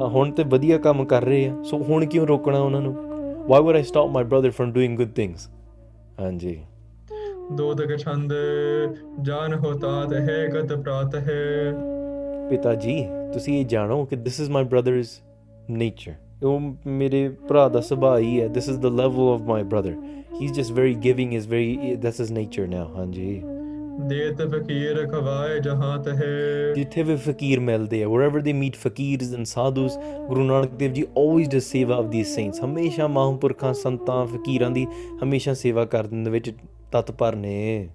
ਹਾਂ, ਹੁਣ ਤੇ ਵਧੀਆ ਕੰਮ ਕਰ ਰਹੇ ਆ ਸੋ ਹੁਣ ਕਿਉਂ ਰੋਕਣਾ ਉਹਨਾਂ ਨੂੰ why would I stop my brother from doing good things ਹਾਂਜੀ ਦੋਦਕ ਛੰਦ ਜਾਨ ਹੋ ਤਾਤ ਹੈ ਗਤ ਪ੍ਰਾਤ ਹੈ ਪਿਤਾ ਜੀ ਤੁਸੀਂ ਇਹ ਜਾਣੋ ਕਿ this is my brother's nature ਉਹ ਮੇਰੇ ਭਰਾ ਦਾ ਸੁਭਾਅ ਹੀ ਹੈ this is the level of my brother he's just very giving is very that's his nature now ਹਾਂਜੀ ਦੇਤ ਫਕੀਰ ਖਵਾਏ ਜਹਾਤ ਹੈ ਜਿੱਥੇ ਵੀ ਫਕੀਰ ਮਿਲਦੇ ਆ wherever they meet fakirs and sadhus ਗੁਰੂ ਨਾਨਕ ਦੇਵ ਜੀ always does ਸੇਵਾ of these saints ਹਮੇਸ਼ਾ ਮਹਾਂਪੁਰਖਾਂ ਸੰਤਾਂ ਫਕੀਰਾਂ ਦੀ ਹਮੇਸ਼ਾ ਸੇਵਾ ਕਰਨ ਦੇ ਵਿੱਚ ਤਤਪਰ ਨੇ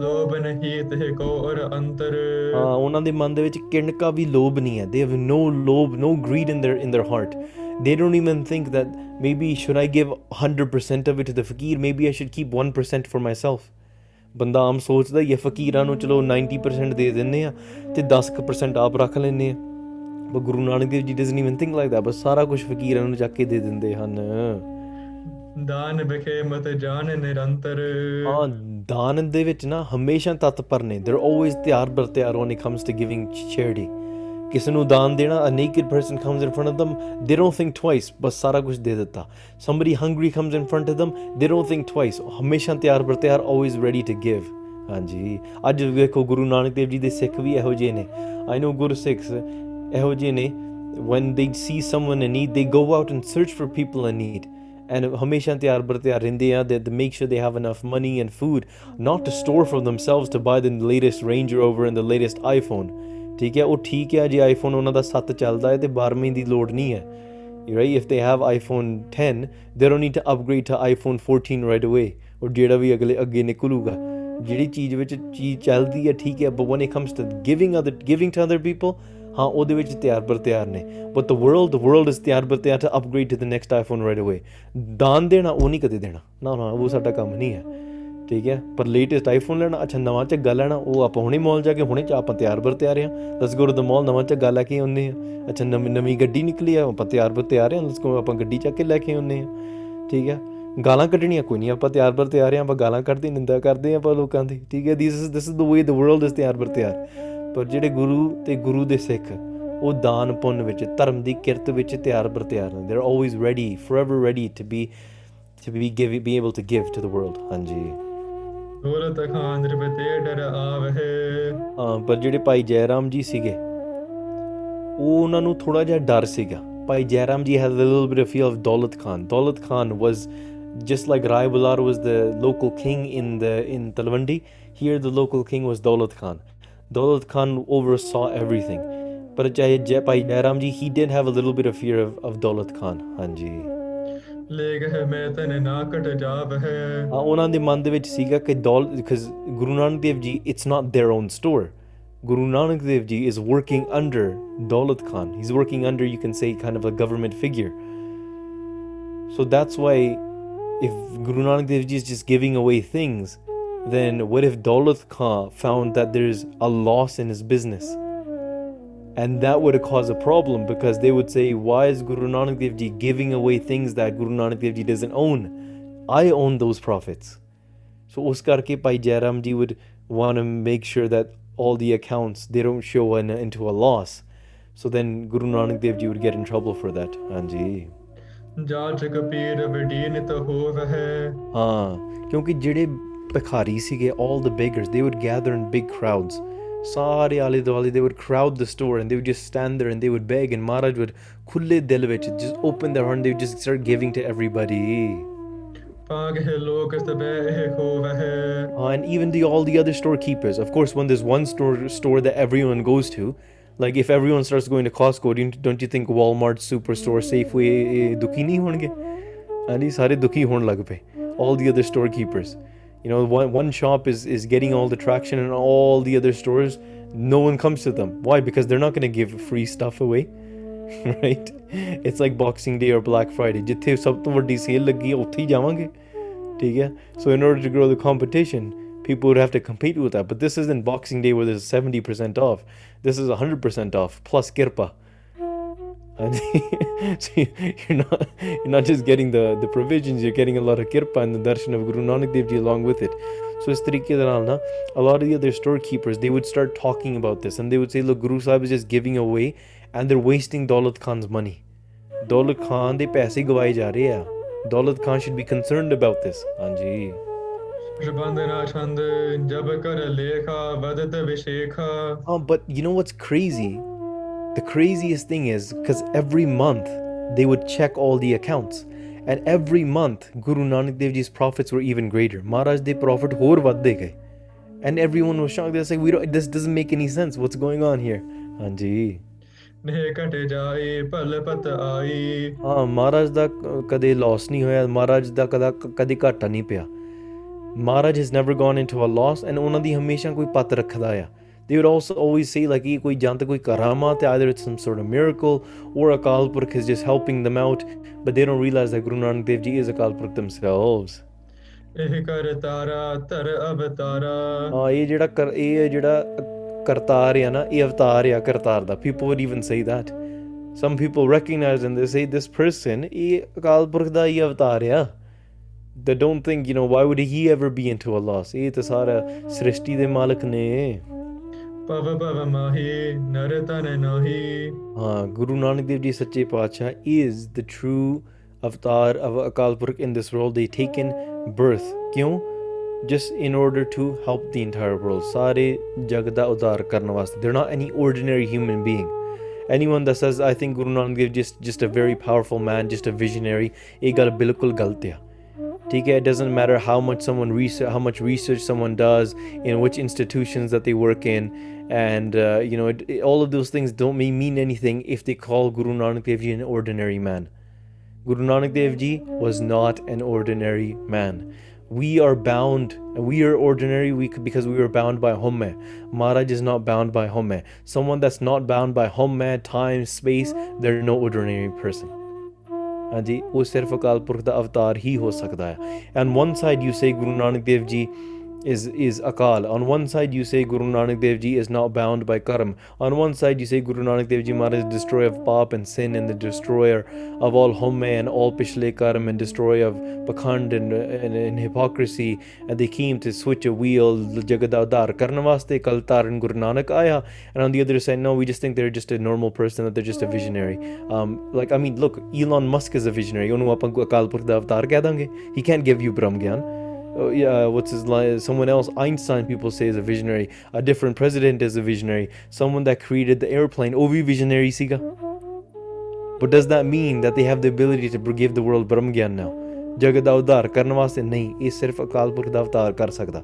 ਲੋਭ ਨਹੀਂ ਤੇ ਕੋ ਔਰ ਅੰਤਰ ਹਾਂ ਉਹਨਾਂ ਦੇ ਮਨ ਦੇ ਵਿੱਚ ਕਿਣਕਾ ਵੀ ਲੋਭ ਨਹੀਂ ਹੈ they have no ਲੋਭ no greed in their in their heart they don't even think that maybe should I give 100% of it to the fakir maybe I should keep 1% for myself ਬੰਦਾ ਆਮ ਸੋਚਦਾ ਹੀ ਹੈ ਫਕੀਰਾਂ ਨੂੰ ਚਲੋ 90% ਦੇ ਦਿੰਨੇ ਆ ਤੇ 10% ਆਪ ਰੱਖ ਲੈਨੇ ਆ ਪਰ Guru Nanak Dev ji doesn't even think like that ਬਸ ਸਾਰਾ ਕੁਝ ਫਕੀਰਾਂ ਨੂੰ ਜਾ ਕੇ ਦੇ ਦਿੰਦੇ ਹਨ। ਦਾਨ ਵਿਖੇ ਮਤ ਜਾਨ ਨਿਰੰਤਰ। ਹਾਂ ਦਾਨ ਦੇ ਵਿੱਚ ਨਾ ਹਮੇਸ਼ਾ ਤਤਪਰ ਨੇ ਦੇ ਆਲਵੇਜ਼ ਤਿਆਰ ਬਰ ਤਿਆਰ when it comes to giving charity ਕਿਸੇ ਨੂੰ ਦਾਨ ਦੇਣਾ a naked person comes in front of them they don't think twice ਬਸ ਸਾਰਾ ਕੁਝ ਦੇ ਦਿੱਤਾ somebody hungry comes in front of them they don't think twice ਹਮੇਸ਼ਾ ਤਿਆਰ ਬਰ ਤਿਆਰ always ready to give ਹਾਂਜੀ ਅੱਜ ਵੇਖੋ ਗੁਰੂ ਨਾਨਕ ਦੇਵ ਜੀ ਦੇ ਸਿੱਖ ਵੀ ਇਹੋ ਜਿਹੇ ਨੇ ਆਈ ਨੋ ਗੁਰੂ ਸਿੱਖਸ ਇਹੋ ਜਿਹੇ ਨੇ when they see someone in need they go out and search for people in need and ਹਮੇਸ਼ਾ ਤਿਆਰ ਬਰ ਤਿਆਰ ਰਹਿੰਦੇ ਆ they they make sure they have enough money and food not to store for themselves to buy the latest Range Rover and the latest iPhone ਠੀਕ ਹੈ ਉਹ ਠੀਕ ਹੈ ਜੇ ਆਈਫੋਨ ਉਹਨਾਂ ਦਾ 7 ਚੱਲਦਾ ਹੈ ਤੇ 12ਵੀਂ ਦੀ ਲੋੜ ਨਹੀਂ ਹੈ right if they have iPhone 10 they don't need to upgrade to iPhone 14 right away or ਜਿਹੜਾ ਵੀ ਅਗਲੇ ਅੱਗੇ ਨਿਕਲੂਗਾ ਜਿਹੜੀ ਚੀਜ਼ ਵਿੱਚ ਚੀਜ਼ ਚੱਲਦੀ ਹੈ ਠੀਕ ਹੈ but when it comes to giving other giving to other people ਹਾਂ ਉਹਦੇ ਵਿੱਚ ਤਿਆਰ ਬਰ ਤਿਆਰ ਨੇ but the world the world is ਤਿਆਰ ਬਰ ਤਿਆਰ to upgrade to the next iPhone right away ਦਾਨ ਦੇਣਾ ਉਹ ਨਹੀਂ ਕਦੇ ਦੇਣਾ ਨਾ ਨਾ ਉਹ ਸਾਡਾ ਕੰਮ ਨਹੀਂ ਹੈ ਠੀਕ ਹੈ, ਪਰ ਲੇਟੈਸਟ ਆਈਫੋਨ ਲੈਣਾ, ਅੱਛਾ, ਨਵਾਂ ਝੱਗਾ ਲੈਣਾ, ਉਹ ਆਪਾਂ ਹੁਣੇ ਮਾਲ ਜਾ ਕੇ, ਹੁਣੇ ਚ ਆਪਾਂ ਤਿਆਰ ਬਰ ਤਿਆਰ ਆ ਲੈਟਸ ਗੋ ਟੂ ਦ ਮਾਲ ਨਵਾਂ ਝੱਗਾ ਲੈ ਕੇ ਆਉਂਦੇ ਆ ਅੱਛਾ, ਨਵੀਂ ਨਵੀਂ ਗੱਡੀ ਨਿਕਲੀ ਆ, ਆਪਾਂ ਤਿਆਰ ਬਰ ਤਿਆਰ ਆ ਲੈਟਸ ਗੋ ਆਪਾਂ ਗੱਡੀ ਚੱਕ ਕੇ ਲੈ ਕੇ ਆਉਂਦੇ ਆ ਠੀਕ ਹੈ, ਗਾਲਾਂ ਕੱਢਣੀਆਂ ਕੋਈ ਨਹੀਂ, ਆਪਾਂ ਤਿਆਰ ਬਰ ਤਿਆਰ ਆ ਆਪਾਂ ਗਾਲਾਂ ਕੱਢਦੇ, ਨਿੰਦਾ ਕਰਦੇ ਆ ਆਪਾਂ ਲੋਕਾਂ ਦੀ। ਠੀਕ ਹੈ this is this is the way the world is ਤਿਆਰ ਬਰ ਤਿਆਰ। ਪਰ ਜਿਹੜੇ ਗੁਰੂ ਤੇ ਗੁਰੂ ਦੇ ਸਿੱਖ, ਉਹ ਦਾਨ ਪੁੰਨ ਵਿੱਚ, ਧਰਮ ਦੀ ਕਿਰਤ ਵਿੱਚ ਤਿਆਰ ਬਰ ਤਿਆਰ ਨੇ। They are always ready forever ready to be to be give be able to give to the world ਹਾਂਜੀ। ਦੌਲਤ ਖਾਨ ਨਿਰਭਤੇ ਡਰ ਆਵਹਿ ਹਾਂ ਪਰ ਜਿਹੜੇ ਭਾਈ ਜੈਰਾਮ ਜੀ ਸੀਗੇ ਉਹ ਉਹਨਾਂ ਨੂੰ ਥੋੜਾ ਜਿਹਾ ਡਰ ਸੀਗਾ ਭਾਈ ਜੈਰਾਮ ਜੀ had a little bit of fear of Daulat Khan. Daulat Khan was just like Rai Bular was the local king in the in Talwandi. Here the local king was Daulat Khan. Daulat Khan oversaw everything. But Jai Jai Bhai Jairam ji, he did have a little bit of fear of, of Daulat Khan. Hanji. ਲੈ ਗਹਿ ਮੈਂ ਤਨ ਨਾ ਕਟ ਜਾਵਹਿ ਹਾਂ ਉਹਨਾਂ ਦੇ ਮਨ ਦੇ ਵਿੱਚ ਸੀਗਾ ਕਿ ਦੌਲ because Guru Nanak Dev Ji it's not their own store Guru Nanak Dev Ji is working under Daulat Khan he's working under you can say kind of a government figure so that's why if Guru Nanak Dev Ji is just giving away things then what if Daulat Khan found that there's a loss in his business and that would cause a problem because they would say why is guru nanak dev ji giving away things that guru nanak dev ji doesn't own? I own those profits. So oskar ke Bhai Jairam ji would want to make sure that all the accounts they don't show an, into a loss. So then guru nanak dev ji would get in trouble for that. Anji. ਜਾ ਜਗ ਪੀਰ ਵਡੀਨ ਤਹੋ ਵਹਿ ਹਾਂ ਕਿਉਂਕਿ ਜਿਹੜੇ ਸੀਗੇ all the beggars they would gather in big crowds. Sari Ali dali, they would crowd the store and they would just stand there and they would beg, and Maraj would kulle delvich, just open their hand, they would just start giving to everybody. Uh, and even the all the other storekeepers. Of course, when there's one store store that everyone goes to, like if everyone starts going to Costco, don't, you think Walmart, Superstore, Safeway, दुखी ni होंगे? अरे सारे दुखी होने लग पे. All the other storekeepers you know one, one shop is is getting all the traction and all the other stores no one comes to them why because they're not going to give free stuff away right it's like boxing day or black friday ਜਿੱਥੇ ਸਭ ਤੋਂ ਵੱਡੀ sale ਲੱਗੀ ਹੈ ਉੱਥੇ ਹੀ ਜਾਵਾਂਗੇ ਠੀਕ ਹੈ so in order to grow the competition people would have to compete with that but this isn't boxing day where there's 70% off this is 100% off plus kirpa and so you're not you're not just getting the the provisions you're getting a lot of kirpa and the darshan of guru nanak dev ji along with it so ਇਸ ਤਰੀਕੇ ਦੇ ਨਾਲ ਨਾ a lot of the other storekeepers they would start talking about this and they would say look guru sahib is just giving away and they're wasting daulat khan's money daulat khan ਦੇ ਪੈਸੇ ਗਵਾਏ ਜਾ ਰਹੇ ਆ daulat khan should be concerned about this ਹਾਂਜੀ ਪ੍ਰਬੰਧ ਨਾ ਛੰਦ ਜਬ ਕਰ ਲੇਖਾ ਵਦਤ ਵਿਸ਼ੇਖਾ Um, but you know what's crazy? The craziest thing is because every month they would check all the accounts, and every month Guru Nanak Dev Ji's profits were even greater. Maharaj de profit hor vadde gaye. and everyone was shocked. They're like, "We don't. This doesn't make any sense. What's going on here?" Hanji. ਨੇ ਘਟ ਜਾਏ ਭਲ ਪਤ ਆਈ ਹਾਂ ਮਹਾਰਾਜ ਦਾ ਕ- ਕਦੇ Las ਨਹੀਂ ਹੋਇਆ ਮਹਾਰਾਜ ਦਾ ਕਦਾ ਕਦੇ ਘਾਟਾ ਨਹੀਂ ਪਿਆ ਮਹਾਰਾਜ has never gone into a loss and ਉਹਨਾਂ ਦੀ ਹਮੇਸ਼ਾ ਕੋਈ ਪੱਤ ਰੱਖਦਾ ਆ they would also always say like ye janta karamat either it's some sort of miracle or Akal Purkh is just helping them out, but they don't realize that Guru Nanak Dev Ji is Akal Purkh themselves. Ah, people would even say that some people recognize and they say this person Akal Purkhda avatar. They don't think, you know, why would he ever be into Allah? See, it's sara srishti de malik ne. ਪਵ ਪਵ ਮਾਹੀ ਨਰ ਤਨ ਨਾਹੀ ਹਾਂ ਗੁਰੂ ਨਾਨਕ ਦੇਵ ਜੀ ਸੱਚੇ ਪਾਤਸ਼ਾਹ is the true avatar of Akal Purkh in this world they taken birth ਕਿਉਂ just in order to help the entire world ਸਾਰੇ ਜਗ ਦਾ ਉਦਾਰ ਕਰਨ ਵਾਸਤੇ they're not any ordinary human being anyone that says I think Guru Nanak Dev just just a very powerful man just a visionary ਇਹ ਗੱਲ ਬਿਲਕੁਲ ਗਲਤ ਆ ठीक it doesn't matter how much someone research, how much research someone does, in which institutions that they work in, and uh, you know it, it, all of those things don't mean, mean anything if they call Guru Nanak Dev Ji an ordinary man. Guru Nanak Dev Ji was not an ordinary man. We are bound, we are ordinary we, because we are bound by haumai. Maharaj is not bound by haumai. Someone that's not bound by haumai, time, space, they're no ordinary person. ਹਾਂਜੀ, ਉਹ ਸਿਰਫ ਅਕਾਲ ਪੁਰਖ ਦਾ ਅਵਤਾਰ ਹੀ ਹੋ ਸਕਦਾ ਹੈ। And one side you say Guru Nanak Dev ji is is akal. On one side you say Guru Nanak Dev Ji is not bound by karam On one side you say Guru Nanak Dev Ji Maharaj is destroyer of pap and sin and the destroyer of all haumai and all pishle karam and destroyer of pakhand and, and, and hypocrisy and they came to switch a wheel jagadadar Karnavaste vaste kal taran Guru Nanak Aya. And on the other side, no, we just think they're just a normal person that they're just a visionary. Um, like I mean, look, Elon Musk is a visionary. He can't give you Brahm Gyan. uh, yeah, what's his line? Someone else, Einstein, people say is a visionary. A different president is a visionary. Someone that created the airplane, Ovi visionary siga. But does that mean that they have the ability to give the world Brahm Gyan now? ਜਗਤ ਦਾ ਉਧਾਰ ਕਰਨ ਵਾਸਤੇ ਨਹੀਂ ਇਹ ਸਿਰਫ ਅਕਾਲ ਪੁਰਖ ਦਾ ਅਵਤਾਰ ਕਰ ਸਕਦਾ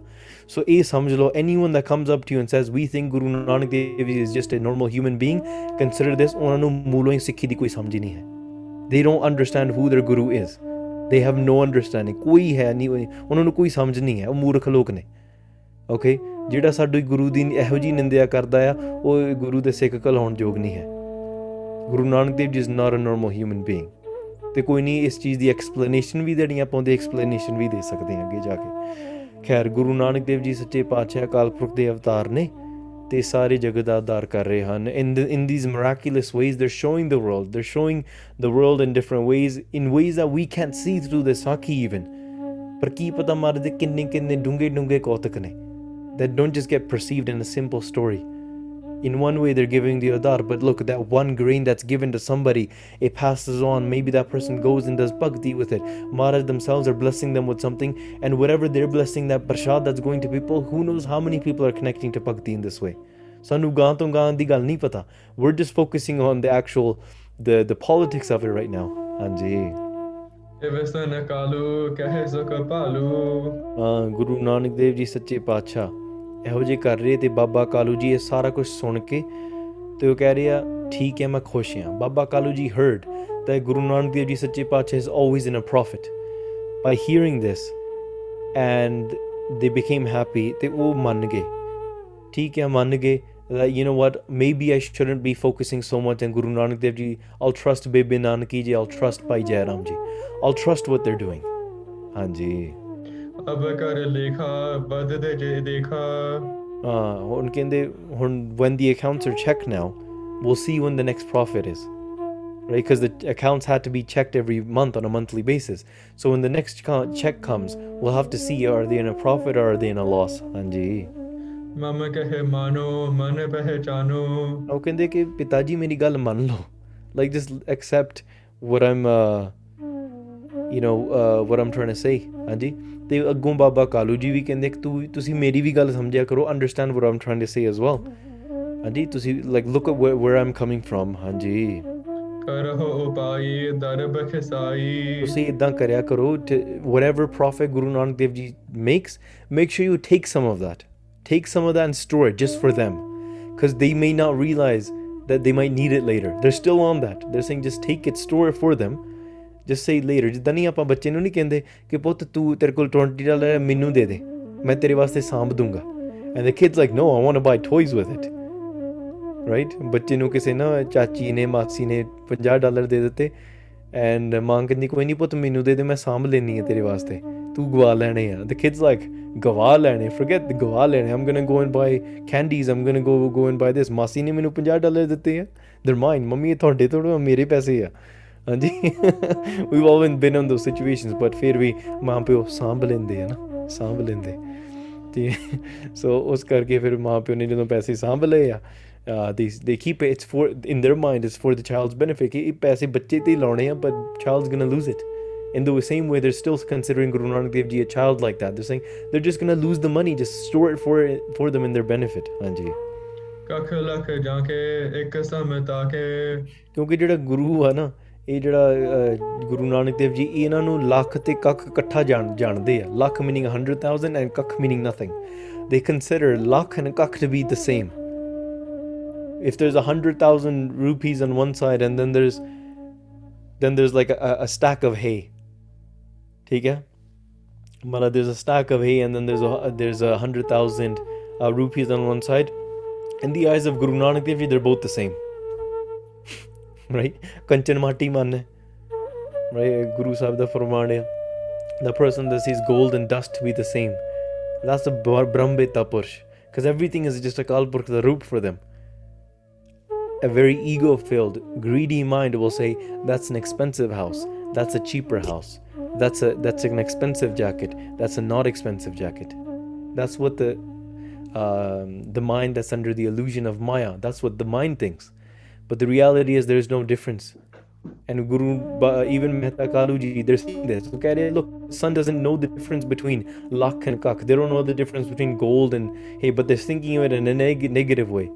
ਸੋ ਇਹ ਸਮਝ ਲਓ anyone that comes up to you and says we think Guru Nanak Dev Ji is just a normal human being consider this ਉਹਨਾਂ ਨੂੰ ਮੂਲੋਂ ਹੀ ਸਿੱਖੀ ਦੀ ਕੋਈ ਸਮਝ ਹੀ ਨਹੀਂ ਹੈ they don't understand who their guru is they have no understanding. ਕੋਈ ਹੈ ਨਹੀਂ ਉਹਨਾਂ ਨੂੰ ਕੋਈ ਸਮਝ ਨਹੀਂ ਹੈ, ਉਹ ਮੂਰਖ ਲੋਕ ਨੇ। ਓਕੇ ਜਿਹੜਾ ਸਾਡੀ ਗੁਰੂ ਦੀ ਇਹੋ ਜੀ ਨਿੰਦਿਆ ਕਰਦਾ ਆ, ਉਹ ਗੁਰੂ ਦੇ ਸਿੱਖ ਕਲਾਉਣ ਯੋਗ ਨਹੀਂ ਹੈ। Guru Nanak Dev ji is not a normal human being ਤੇ ਕੋਈ ਨਹੀਂ, ਇਸ ਚੀਜ਼ ਦੀ ਐਕਸਪਲੇਨੇਸ਼ਨ ਵੀ ਦੇਣੀ ਆਪਾਂ, ਉਹਦੀ ਐਕਸਪਲੇਨੇਸ਼ਨ ਵੀ ਦੇ ਸਕਦੇ ਹਾਂ ਅੱਗੇ ਜਾ ਕੇ। ਖੈਰ, ਗੁਰੂ ਨਾਨਕ ਦੇਵ ਜੀ ਸੱਚੇ ਪਾਤਸ਼ਾਹ, ਅਕਾਲ ਪੁਰਖ ਦੇ ਅਵਤਾਰ ਨੇ। ਤੇ ਸਾਰੇ ਜਗਤ ਦਾ ਉਦਾਰ ਕਰ ਰਹੇ ਹਨ in the, in these miraculous ways they're showing the world they're showing the world in different ways in ways that we can't see through the saki even ਪਰ ਕੀ ਪਤਾ ਮਹਾਰਾਜ ਦੇ ਕਿੰਨੇ ਕਿੰਨੇ ਡੂੰਘੇ ਡੂੰਘੇ ਕੌਤਕ ਨੇ that don't just get perceived in a simple story in one way they're giving the adar but look that one grain that's given to somebody it passes on maybe that person goes and does bhakti with it maharaj themselves are blessing them with something and whatever they're blessing that prashad that's going to people who knows how many people are connecting to bhakti in this way ਸਾਨੂੰ ਗਾਂ ਤੋਂ ਗਾਂ ਦੀ ਗੱਲ ਨਹੀਂ ਪਤਾ we're just focusing on the actual the the politics of it right now ਹਾਂਜੀ ਵਸਨ ਕਾਲੂ ਕਹਿ ਸੁਖ ਪਾਲੂ ਹਾਂ ਗੁਰੂ ਨਾਨਕ ਦੇਵ ਜੀ ਸੱਚੇ ਪਾਤਸ਼ਾਹ ਇਹੋ ਜਿਹੇ ਕਰ ਰਹੇ ਤੇ ਬਾਬਾ ਕਾਲੂ ਜੀ ਇਹ ਸਾਰਾ ਕੁਝ ਸੁਣ ਕੇ ਤੇ ਉਹ ਕਹਿ ਰਿਹਾ ਠੀਕ ਹੈ ਮੈਂ ਖੁਸ਼ ਹਾਂ ਬਾਬਾ ਕਾਲੂ ਜੀ heard that ਗੁਰੂ ਨਾਨਕ ਦੇਵ ਜੀ ਸੱਚੇ ਪਾਤਸ਼ਾਹ is always in a prophet by hearing this and they became happy ਤੇ ਉਹ ਮੰਨ ਗਏ ਠੀਕ ਹੈ ਮੰਨ ਗਏ that you know what maybe I shouldn't be focusing so much on Guru Nanak Dev Ji I'll trust Bebe Nanaki Ji I'll trust Bhai Jairam Ji I'll trust what they're doing ਹਾਂਜੀ ਅਬ ਕਰ ਲੇਖਾ ਬਦ ਦੇ ਜੇ ਦੇਖਾ uh, ਹੁਣ ਕਹਿੰਦੇ ਹੁਣ when the accounts are checked now we'll see when the next profit is right because the accounts had to be checked every month on a monthly basis so when the next co- check comes we'll have to see are they in a profit or are they in a loss ਹਾਂਜੀ ਮਮ ਕਹੇ ਮਾਨੋ ਮਨ ਪਹਿਚਾਨੋ ਉਹ ਕਹਿੰਦੇ ਕਿ ਪਿਤਾ ਜੀ ਮੇਰੀ ਗੱਲ ਮੰਨ ਲਓ like just accept what I'm uh, you know uh, what I'm trying to say ਹਾਂਜੀ ਤੇ ਅੱਗੋਂ ਬਾਬਾ ਕਾਲੂ ਜੀ ਵੀ ਕਹਿੰਦੇ ਕਿ ਤੂੰ ਤੁਸੀਂ ਮੇਰੀ ਵੀ ਗੱਲ ਸਮਝਿਆ ਕਰੋ understand what I'm trying to say as well ਹਾਂਜੀ ਤੁਸੀਂ like look at where, where I'm coming from ਹਾਂਜੀ ਕਰਹੁ ਉਪਾਈ ਦਰ ਬਖਸਾਈ ਤੁਸੀਂ ਇਦਾਂ ਕਰਿਆ ਕਰੋ to- whatever profit Guru Nanak Dev Ji makes make sure you take some of that take some of that and store it just for them because they may not realize that they might need it later they're still on that they're saying just take it store it for them Just say later ਜਿੱਦਾਂ ਨਹੀਂ ਆਪਾਂ ਬੱਚੇ ਨੂੰ ਨਹੀਂ ਕਹਿੰਦੇ ਕਿ ਪੁੱਤ ਤੂੰ ਤੇਰੇ ਕੋਲ 20 ਡਾਲਰ ਹੈ, ਮੈਨੂੰ ਦੇ ਦੇ। ਮੈਂ ਤੇਰੇ ਵਾਸਤੇ ਸਾਂਭ ਦੂੰਗਾ। And the kid's like, no, I want to buy toys with it. Right ਬੱਚੇ ਨੂੰ ਕਿਸੇ ਨਾ ਚਾਚੀ ਨੇ, ਮਾਸੀ ਨੇ 50 ਡਾਲਰ ਦੇ ਦਿੱਤੇ। ਐਂਡ ਮਾਂ ਕਹਿੰਦੀ, ਕੋਈ ਨਹੀਂ ਪੁੱਤ, ਮੈਨੂੰ ਦੇ ਦੇ, ਮੈਂ ਸਾਂਭ ਲੈਣੀ ਹੈ ਤੇਰੇ ਵਾਸਤੇ। ਤੂੰ ਗਵਾ ਲੈਣੇ ਆ। The kids like, ਗਵਾ ਲੈਣੇ, forget the ਗਵਾ ਲੈਣੇ। I'm gonna go and buy candies, I'm gonna go go and buy this. ਮਾਸੀ ਨੇ ਮੈਨੂੰ 50 ਡਾਲਰ ਦਿੱਤੇ ਆ। They're mine, ਮੰਮੀ ਇਹ ਤੁਹਾਡੇ ਥੋੜੇ ਮੇਰੇ ਪੈਸੇ ਆ। ਹਾਂਜੀ we've all been in those situations but ਫਿਰ ਵੀ ਮਾਂ ਪਿਓ ਸਾਂਭ ਲੈਂਦੇ ਆ ਨਾ ਸਾਂਭ ਲੈਂਦੇ ਤੇ ਸੋ ਉਸ ਕਰਕੇ ਫਿਰ ਮਾਂ ਪਿਓ ਨੇ ਜਦੋਂ ਪੈਸੇ ਸਾਂਭ ਲਏ ਆ uh, they keep it it's for in their mind it's for the child's benefit ਕਿ ਇਹ ਪੈਸੇ ਬੱਚੇ ਤੇ ਲਾਉਣੇ ਆ but child's gonna lose it in the same way they're still considering Guru Nanak Dev Ji a child like that they're saying they're just gonna lose the money just store it for for them in their benefit ਹਾਂਜੀ ਕਖ ਲਖ ਜਾਂ ਕੇ ਇੱਕ ਸਮਤਾ ਕੇ ਕਿਉਂਕਿ ਜਿਹੜਾ ਗੁਰੂ ਆ ਨਾ ਇਹ ਜਿਹੜਾ ਗੁਰੂ ਨਾਨਕ ਦੇਵ ਜੀ ਇਹਨਾਂ ਨੂੰ ਲੱਖ ਤੇ ਕੱਖ ਇਕੱਠਾ ਜਾਣ ਜਾਣਦੇ ਆ lakh meaning 100000 and kakh meaning nothing they consider lakh and kakh to be the same. If there's a hundred thousand rupees on one side and then there's then there's like a, a stack of hay. Take care? Mala, there's a stack of hay and then there's a there's a hundred thousand uh, rupees on one side. In the eyes of Guru Nanak Dev Ji, they're both the same right kanchan mati man hai. right guru sahib da farman the person that sees gold and dust to be the same That's the Brahmveta. Because everything is just Akal Purkh, the root for them. A very ego filled, greedy mind will say, That's an expensive house. That's a cheaper house. That's a that's an expensive jacket. That's a not expensive jacket. That's what the um, the mind that's under the illusion of Maya. That's what the mind thinks. But the reality is there's no difference. And Guru, even Mehta Kaluji, they're saying this. Look at it. Look, sun doesn't know the difference between lak and kak. They don't know the difference between gold and hey, but they're thinking of it in a neg- negative way.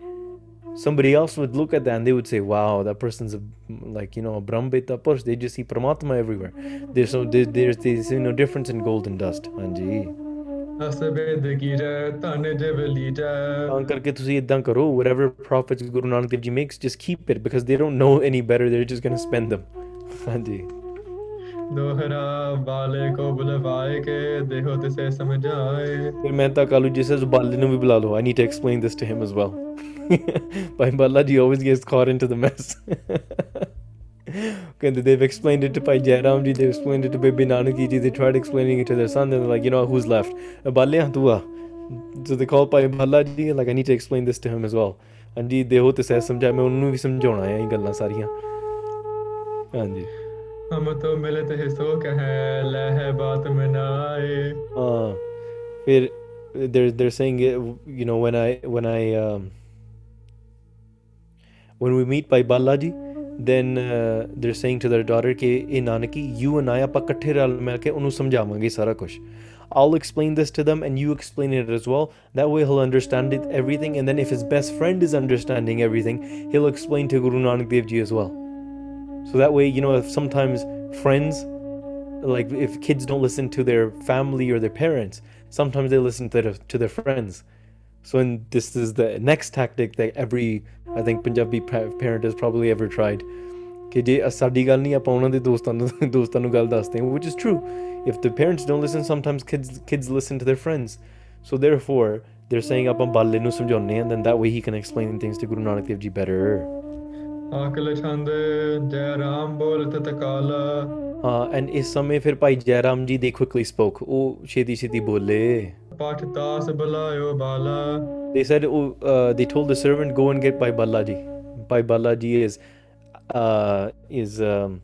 Somebody else would look at that and they would say, "Wow, that person's a, like you know a Brahmveta Purush. They just see Paramatma everywhere. There's no there, there's there's no difference in gold and dust." Anji. ਅਸਬੇਦ ਕੀ ਜੈ ਧਨ ਜਵਲੀ ਜੈ ਤਾਂ ਕਰਕੇ ਤੁਸੀਂ ਇਦਾਂ ਕਰੋ whatever profits Guru Nanak Dev Ji makes just keep it because they don't know any better they're just going to spend them ਹਾਂਜੀ ਦੋਹਰਾ ਵਾਲੇ ਕੋ ਬੁਲਵਾਏ ਕੇ ਦੇਹੋ ਤਿਸੇ ਸਮਝਾਏ ਫਿਰ ਮਹਿਤਾ ਕਾਲੂ ਜੀ says ਬਾਲੇ ਨੂੰ ਵੀ ਬੁਲਾ ਲਓ I need to explain this to him as well Bhai Balaji always gets caught into the mess and they've explained it to Bhai Jairamji, they've explained it to Bibi Nanaki they tried explaining it to their son, and they're like, you know, who's left? So they call Bhai Bala like, I need to explain this to him as well. ਹਾਂਜੀ ਦੇਹੋ ਤੇ ਸਹਿ ਸਮਝਾਇਆ ਮੈਂ ਉਹਨੂੰ ਵੀ ਸਮਝਾਉਣਾ ਹੈ ਇਹ ਗੱਲਾਂ ਸਾਰੀਆਂ ਹਾਂਜੀ ਹਮ ਤੋ ਮਿਲੇ ਤੇ ਹਿਸੋ ਕਹੈ ਲੈ ਹੈ ਬਾਤ ਮਨਾਏ ਹਾਂ they're they're saying you know when i when i um, when we meet Bhai Balaji then uh, they're saying to their daughter ਕਿ ਇਹ ਨਾਨਕੀ you and I ਆਪਾਂ ਇਕੱਠੇ ਰਲ ਮਿਲ ਕੇ ਉਹਨੂੰ ਸਮਝਾਵਾਂਗੇ ਸਾਰਾ ਕੁਝ I'll explain this to them and you explain it as well. That way he'll understand it everything and then if his best friend is understanding everything, he'll explain to Guru Nanak Dev Ji as well. So that way, you know, if sometimes friends like if kids don't listen to their family or their parents, sometimes they listen to their, to their friends. So and this is the next tactic that every I think Punjabi pa- parent has probably ever tried. ਕਿ ਜੇ ਸਾਡੀ ਗੱਲ ਨਹੀਂ ਆਪਾਂ ਉਹਨਾਂ ਦੇ ਦੋਸਤਾਂ ਨੂੰ ਦੋਸਤਾਂ ਨੂੰ ਗੱਲ ਦੱਸਦੇ ਹਾਂ which is true if the parents don't listen sometimes kids kids listen to their friends so therefore they're saying ਆਪਾਂ ਬਾਲੇ ਨੂੰ ਸਮਝਾਉਂਦੇ ਹਾਂ then that way he can explain things to Guru Nanak Dev Ji better ਆਕਲ ਛੰਦ Jai Ram ਬੋਲਤ ਤਕਾਲਾ uh, and ਇਸ ਸਮੇਂ ਫਿਰ ਭਾਈ ਜੈਰਾਮ ਜੀ they quickly spoke ਉਹ ਛੇਤੀ ਛੇਤੀ ਬੋਲੇ ਪਾਠ ਤਾਸ ਬੁਲਾਇਓ ਬਾਲਾ they said oh, uh, they told the servant go and get Bhai Balaji. Bhai Balaji is uh, is um,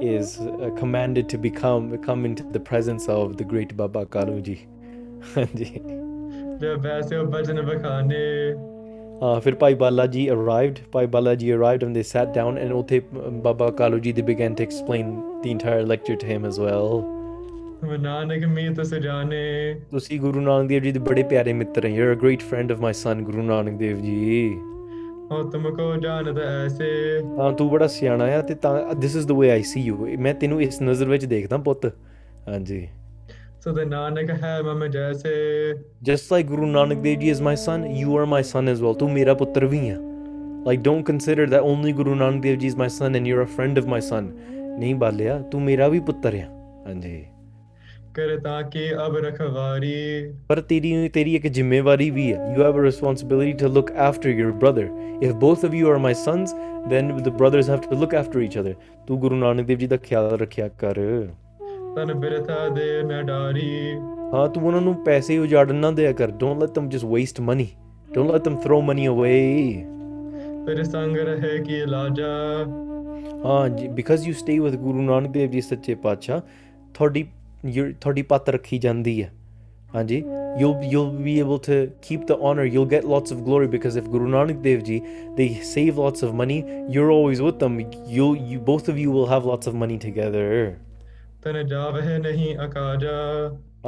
is uh, commanded to become come into the presence of the great Baba Kaluji. ਫਿਰ ਭਾਈ ਬਾਲਾ ਜੀ arrived Bhai Bala ji arrived and they sat down and ਉਥੇ Baba Kalu ji they begin to explain the entire lecture to him as well Nanak ਮੀ ਤਸ ਜਾਣੇ। ਤੁਸੀਂ ਗੁਰੂ ਨਾਨਕ ਦੇਵ ਜੀ ਦੇ ਬੜੇ ਪਿਆਰੇ ਮਿੱਤਰ ਹੋ you are a great friend of my son Guru Nanak Dev ji. ਹਾਂ ਤੁਮ ਕੋ ਜਾਣਦਾ ਐਸੇ। ਹਾਂ ਤੂੰ ਬੜਾ ਸਿਆਣਾ ਆ ਤੇ ਤਾਂ this is the way I see you ਮੈਂ ਤੈਨੂੰ ਇਸ ਨਜ਼ਰ ਵਿੱਚ ਦੇਖਦਾ ਪੁੱਤ। ਹਾਂਜੀ। ਸਦ ਨਾਨਕ ਹੈ ਮਮ ਜੈਸੇ just like Guru Nanak Dev Ji is my son you are my son as well ਤੂੰ ਮੇਰਾ ਪੁੱਤਰ ਵੀ ਆ like don't consider that only Guru Nanak Dev Ji is my son and you're a friend of my son ਨਹੀਂ ਬਾਲਿਆ ਤੂੰ ਮੇਰਾ ਵੀ ਪੁੱਤਰ ਆ ਹਾਂਜੀ ਕਰ ਤਾਂ ਕੀ ਅਬ ਰਖਵਾਰੀ ਪਰ ਤੇਰੀ ਤੇਰੀ ਇੱਕ ਜ਼ਿੰਮੇਵਾਰੀ ਵੀ ਹੈ you have a responsibility to look after your brother if both of you are my sons then the brothers have to look after each other ਤੂੰ ਗੁਰੂ ਨਾਨਕ ਦੇਵ ਜੀ ਦਾ ਖਿਆਲ ਰੱਖਿਆ ਕਰ ਤਨ ਬਿਰਥਾ ਦੇ ਮੈਂ ਡਾਰੀ ਹਾਂ ਤੂੰ ਉਹਨਾਂ ਨੂੰ ਪੈਸੇ ਉਜਾੜਨ ਨਾ ਦਿਆ ਕਰ don't let them just waste money don't let them throw money away ਫਿਰ ਸੰਗ ਰਹੇ ਕੀ ਲਾਜਾ ਹਾਂ ਜੀ because you stay with ਗੁਰੂ ਨਾਨਕ ਦੇਵ ਜੀ ਸੱਚੇ ਪਾਤਸ਼ਾਹ ਤੁਹਾਡੀ ਤੁਹਾਡੀ ਪੱਤ ਰੱਖੀ ਜਾਂਦੀ ਹੈ ਹਾਂਜੀ you'll you'll be able to keep the honor you'll get lots of glory because if Guru Nanak Dev Ji they save lots of money you're always with them you you both of you will have lots of money together ਤਨ ਜਾਵਹਿ ਨਹੀਂ ਅਕਾਜਾ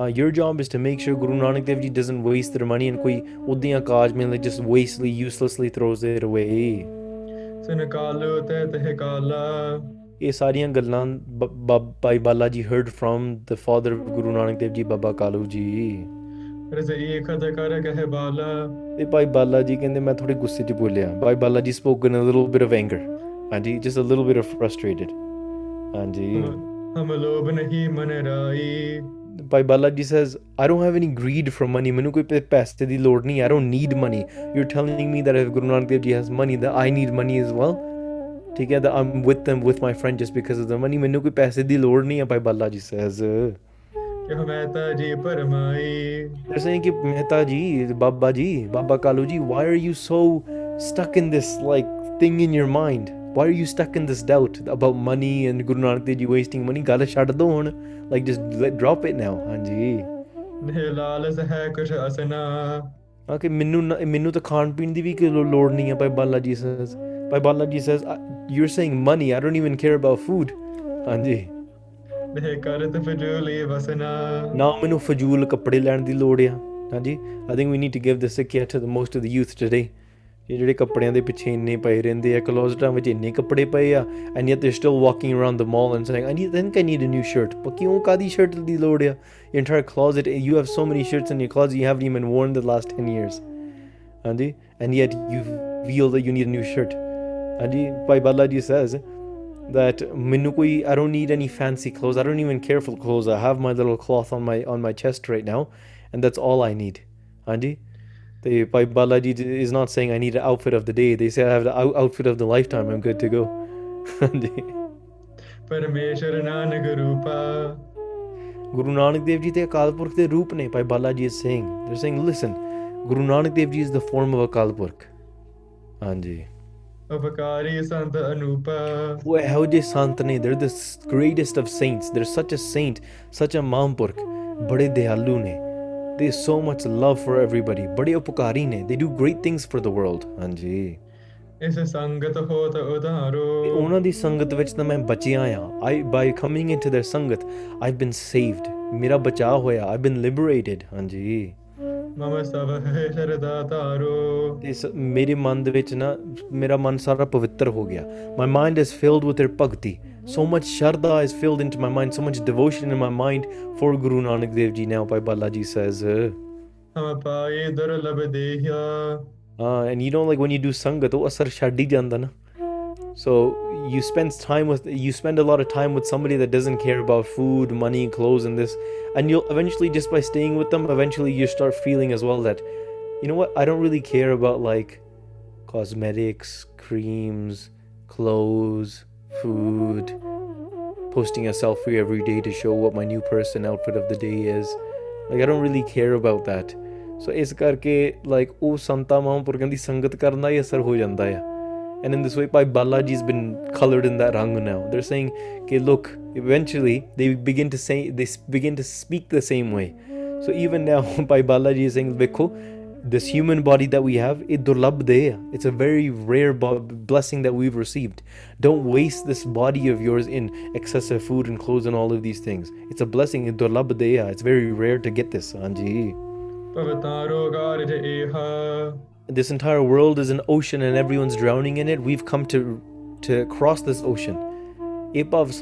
Uh, your job is to make sure Guru Nanak Dev Ji doesn't waste their money and koi udiyan kaaj mein like just wastely, uselessly throws it away. ਸਨ ਕਾਲੋ ਤੇ ਤਹਿ ਕਾਲਾ ਇਹ ਸਾਰੀਆਂ ਗੱਲਾਂ ਬ- ਬ- ਭਾਈ ਬਾਲਾ ਜੀ heard from the father of Guru Nanak Dev Ji, Baba Kalu ji. ਰਜ਼ ਏਕਤ ਕਰ ਕਹਿ ਬਾਲਾ ਤੇ ਭਾਈ ਬਾਲਾ ਜੀ ਕਹਿੰਦੇ ਮੈਂ ਥੋੜੇ ਗੁੱਸੇ 'ਚ ਬੋਲਿਆ ਭਾਈ ਬਾਲਾ ਜੀ spoke in a little bit of anger. ਹਾਂਜੀ just a little bit of frustrated. ਹਾਂਜੀ Bhai Balaji says, I don't have any greed for money. ਮੈਨੂੰ ਕੋਈ ਪੈਸੇ ਦੀ ਲੋੜ I don't need money. You're telling me that if Guru Nanak Dev Ji has money, that I need money as well. Together, I'm with them with my friend just because of the money. ਮੈਨੂੰ ਕੋਈ ਪੈਸੇ ਦੀ ਲੋੜ ਨਹੀਂ ਹੈ. Bhai Balaji says. ਕਿ ਮਹਿਤਾ ਜੀ ਪਰਮਾਈ They're saying ਕਿ ਮਹਿਤਾ ਜੀ, ਬਾਬਾ ਜੀ, ਬਾਬਾ Kalu why are you so stuck in this like thing in your mind? Why are you stuck in this doubt about money and Guru Nanak Dev Ji wasting money? ਗੱਲ ਛੱਡ ਦੋ ਹੁਣ like just let, drop it now ਹਾਂਜੀ ਨੇ ਲਾਲਸ ਹੈ ਕੁਛ ਅਸਨਾ ਹਾਂ ਕਿ ਮੈਨੂੰ ਮੈਨੂੰ ਤਾਂ ਖਾਣ ਪੀਣ ਦੀ ਵੀ ਕੋਈ ਲੋੜ ਨਹੀਂ ਹੈ ਭਾਈ ਬਾਲਾ ਜੀ says ਭਾਈ ਬਾਲਾ ਜੀ says "I- you're saying money I don't even care about food ਹਾਂਜੀ ਨੇ ਕਰਤ ਫਜੂਲੀ ਵਸਨਾ ਨਾ ਮੈਨੂੰ ਫਜ਼ੂਲ ਕੱਪੜੇ ਲੈਣ ਦੀ ਲੋੜ ਆ ਹਾਂਜੀ I think we need to give this sikhiya to the most of the youth today ਇਹ ਜਿਹੜੇ ਕੱਪੜਿਆਂ ਦੇ ਪਿੱਛੇ ਇੰਨੇ ਪਏ ਰਹਿੰਦੇ ਆ ਕਲੋਜ਼ਟਾਂ ਵਿੱਚ ਇੰਨੇ ਕੱਪੜੇ ਪਏ ਆ and ਯet they're still walking around the mall and saying I need think I need a new shirt ਪਰ ਕਿਉਂ ਕਾਦੀ ਸ਼ਰਟ ਦੀ ਲੋੜ ਆ your entire closet you have so many shirts in your closet you haven't even worn the last 10 years ਹਾਂਜੀ and yet you feel that you need a new shirt ਹਾਂਜੀ ਭਾਈ ਬਾਲਾ ਜੀ says that ਮੈਨੂੰ ਕੋਈ I don't need any fancy clothes I don't even care for clothes I have my little cloth on my on my chest right now and that's all I need ਹਾਂਜੀ ਭਾਈ ਬਾਲਾ ਜੀ is not saying I need an outfit of the day they say I have the out- outfit of the lifetime I'm good to go ਪਰਮੇਸ਼ਰ ਨਾਨਕ ਰੂਪਾ ਗੁਰੂ ਨਾਨਕ ਦੇਵ ਜੀ ਤੇ ਅਕਾਲ ਪੁਰਖ ਦੇ ਰੂਪ ਨੇ ਭਾਈ ਬਾਲਾ ਜੀ is saying they're saying listen Guru Nanak Dev ji is the form of ਅਕਾਲ ਪੁਰਖ ਹਾਂਜੀ ਉਪਕਾਰੀ ਸੰਤ ਅਨੂਪਾ ਉਹ ਇਹੋ ਜਿਹੇ ਸੰਤ ਨੇ they're the greatest of saints they're such a saint such a ਮਹਾਂਪੁਰਖ ਬੜੇ ਦਿਆਲੂ ਨੇ they so much love for everybody ਬੜੇ ਉਪਕਾਰੀ ਨੇ they do great things for the world ਹਾਂਜੀ ਇਸ ਸੰਗਤ ਹੋ ਤਾਂ ਉਧਾਰੋ ਉਹਨਾਂ ਦੀ ਸੰਗਤ ਵਿੱਚ ਤਾਂ ਮੈਂ ਬਚਿਆ ਆ I by coming into their sangat I've been saved ਮੇਰਾ ਬਚਾਅ ਹੋਇਆ ਆਈਵ ਬੀਨ ਲਿਬਰੇਟਡ ਹਾਂਜੀ ਮਮ ਸਭ ਹੈ ਸ਼ਰਦਾ ਤਾਰੋ ਇਸ ਮੇਰੇ ਮਨ ਦੇ ਵਿੱਚ ਨਾ ਮੇਰਾ ਮਨ ਸਾਰਾ ਪਵਿੱਤਰ ਹੋ ਗਿਆ my mind is filled with her bhakti So much Sharda is filled into my mind, so much devotion in my mind for Guru Nanak Dev Ji now Bhai Balaji says. Uh, uh, and you know, like when you do Sangat, oh, asar shadi. So you spend time with, you spend a lot of time with somebody that doesn't care about food, money, clothes, and this, and you'll eventually just by staying with them, eventually you start feeling as well that, you know what, I don't really care about like cosmetics, creams, clothes, food, posting a selfie every day to show what my new person outfit of the day is. Like, I don't really care about that. So, it's karke, like, oh, Santa Mahapurgandhi Sangat Karnaya Sar ho jandaya. And in this way, Bhai Balaji's been colored in that rang now. They're saying, okay, look, eventually they begin to say, they begin to speak the same way. So even now, Bhai Balaji is saying, this human body that we have, it's a very rare blessing that we've received. Don't waste this body of yours in excessive food and clothes and all of these things. It's a blessing. It's very rare to get this. Anji. This entire world is an ocean and everyone's drowning in it. We've come to to cross this ocean. This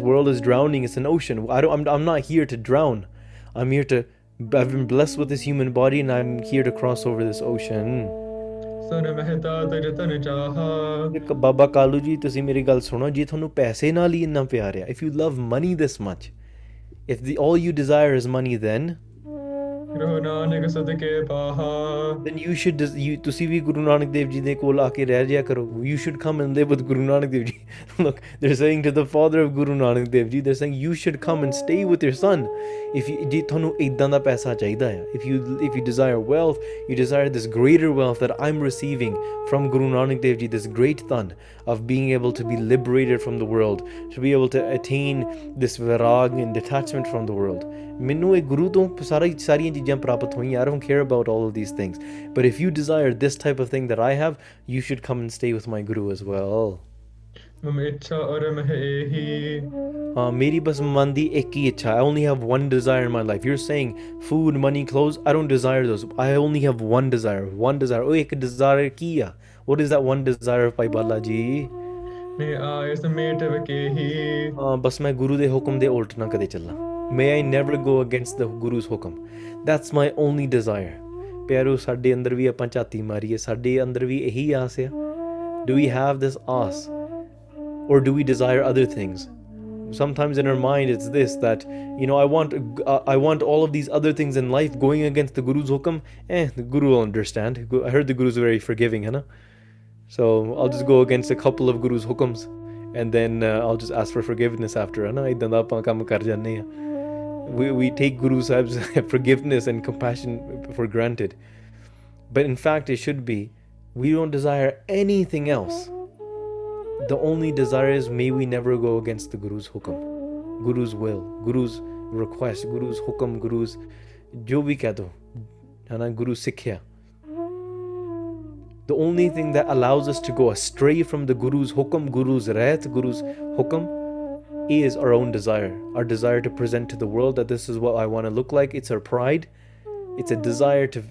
world is drowning. It's an ocean. I don't, I'm, I'm not here to drown. I'm here to I've been blessed with this human body and I'm here to cross over this ocean ਸੁਨ ਮਹਿਤਾ ਤੁਜ ਤਨ ਚਾਹਾ ਇੱਕ ਬਾਬਾ ਕਾਲੂ ਜੀ ਤੁਸੀਂ ਮੇਰੀ ਗੱਲ ਸੁਣੋ ਜੇ ਤੁਹਾਨੂੰ ਪੈਸੇ ਨਾਲ ਹੀ ਇੰਨਾ ਪਿਆਰ ਆ if you love money this much if the all you desire is money then ਰੋ ਨਾਨਕ ਸਦਕੇ ਪਾਹਾ then you should des- you ਤੁਸੀਂ ਵੀ ਗੁਰੂ ਨਾਨਕ ਦੇਵ ਜੀ ਦੇ ਕੋਲ ਆ ਕੇ ਰਹਿ ਜਿਆ ਕਰੋ you should come and live with ਗੁਰੂ ਨਾਨਕ ਦੇਵ ਜੀ look they're saying to the father of ਗੁਰੂ ਨਾਨਕ ਦੇਵ ਜੀ they're saying you should come and stay with your son if you ਜੇ ਤੁਹਾਨੂੰ ਇਦਾਂ ਦਾ ਪੈਸਾ ਚਾਹੀਦਾ ਆ if you if you desire wealth you desire this greater wealth that I'm receiving from Guru Nanak Dev Ji this great thun of being able to be liberated from the world to be able to attain this virag and detachment from the world ਮੈਨੂੰ ਇਹ ਗੁਰੂ ਤੋਂ ਸਾਰਾ ਸਾਰੀਆਂ ਚੀਜ਼ਾਂ ਪ੍ਰਾਪਤ ਹੋਈਆਂ I don't care about all of these things but if you desire this type of thing that I have you should come and stay with my guru as well ਮਮ ਇੱਛਾ ਔਰ ਮਹਿ ਏਹੀ ਹਾਂ ਮੇਰੀ ਬਸ ਮਨ ਦੀ ਇੱਕ ਹੀ ਇੱਛਾ I only have one desire in my life you're saying food money clothes I don't desire those I only have one desire one desire ਉਹ ਇੱਕ desire ਕੀ ਆ what is that one desire ਭਾਈ ਬਾਲਾ ਜੀ ਨੇ ਆਇ ਸਮੇਟ ਵਕੇਹੀ ਹਾਂ ਬਸ ਮੈਂ ਗੁਰੂ ਦੇ ਹੁਕਮ ਦੇ ਉਲਟ ਨਾ ਕਦੇ ਚੱਲਾਂ may I never go against the guru's ਹੁਕਮ that's my only desire ਪਿਆਰੋ ਸਾਡੇ ਅੰਦਰ ਵੀ ਆਪਾਂ ਝਾਤੀ ਮਾਰੀਏ ਸਾਡੇ ਅੰਦਰ ਵੀ ਇਹੀ ਆਸ ਆ do we have this ਆਸ or do we desire other things sometimes in our mind it's this that you know i want uh, i want all of these other things in life going against the guru's hukam eh the guru will understand Gu- i heard the guru's very forgiving Hana. So I'll just go against a couple of Guru's hukums, and then uh, I'll just ask for forgiveness after. We, we take Guru Sahib's forgiveness and compassion for granted. But in fact, it should be we don't desire anything else. The only desire is may we never go against the Guru's hukam, Guru's will, Guru's request, Guru's hukam, Guru's jo bhi keh do, है the only thing that allows us to go astray from the Guru's hukam, Guru's ret, Guru's hukam, is our own desire. Our desire to present to the world that this is what I want to look like. It's our pride. It's a desire to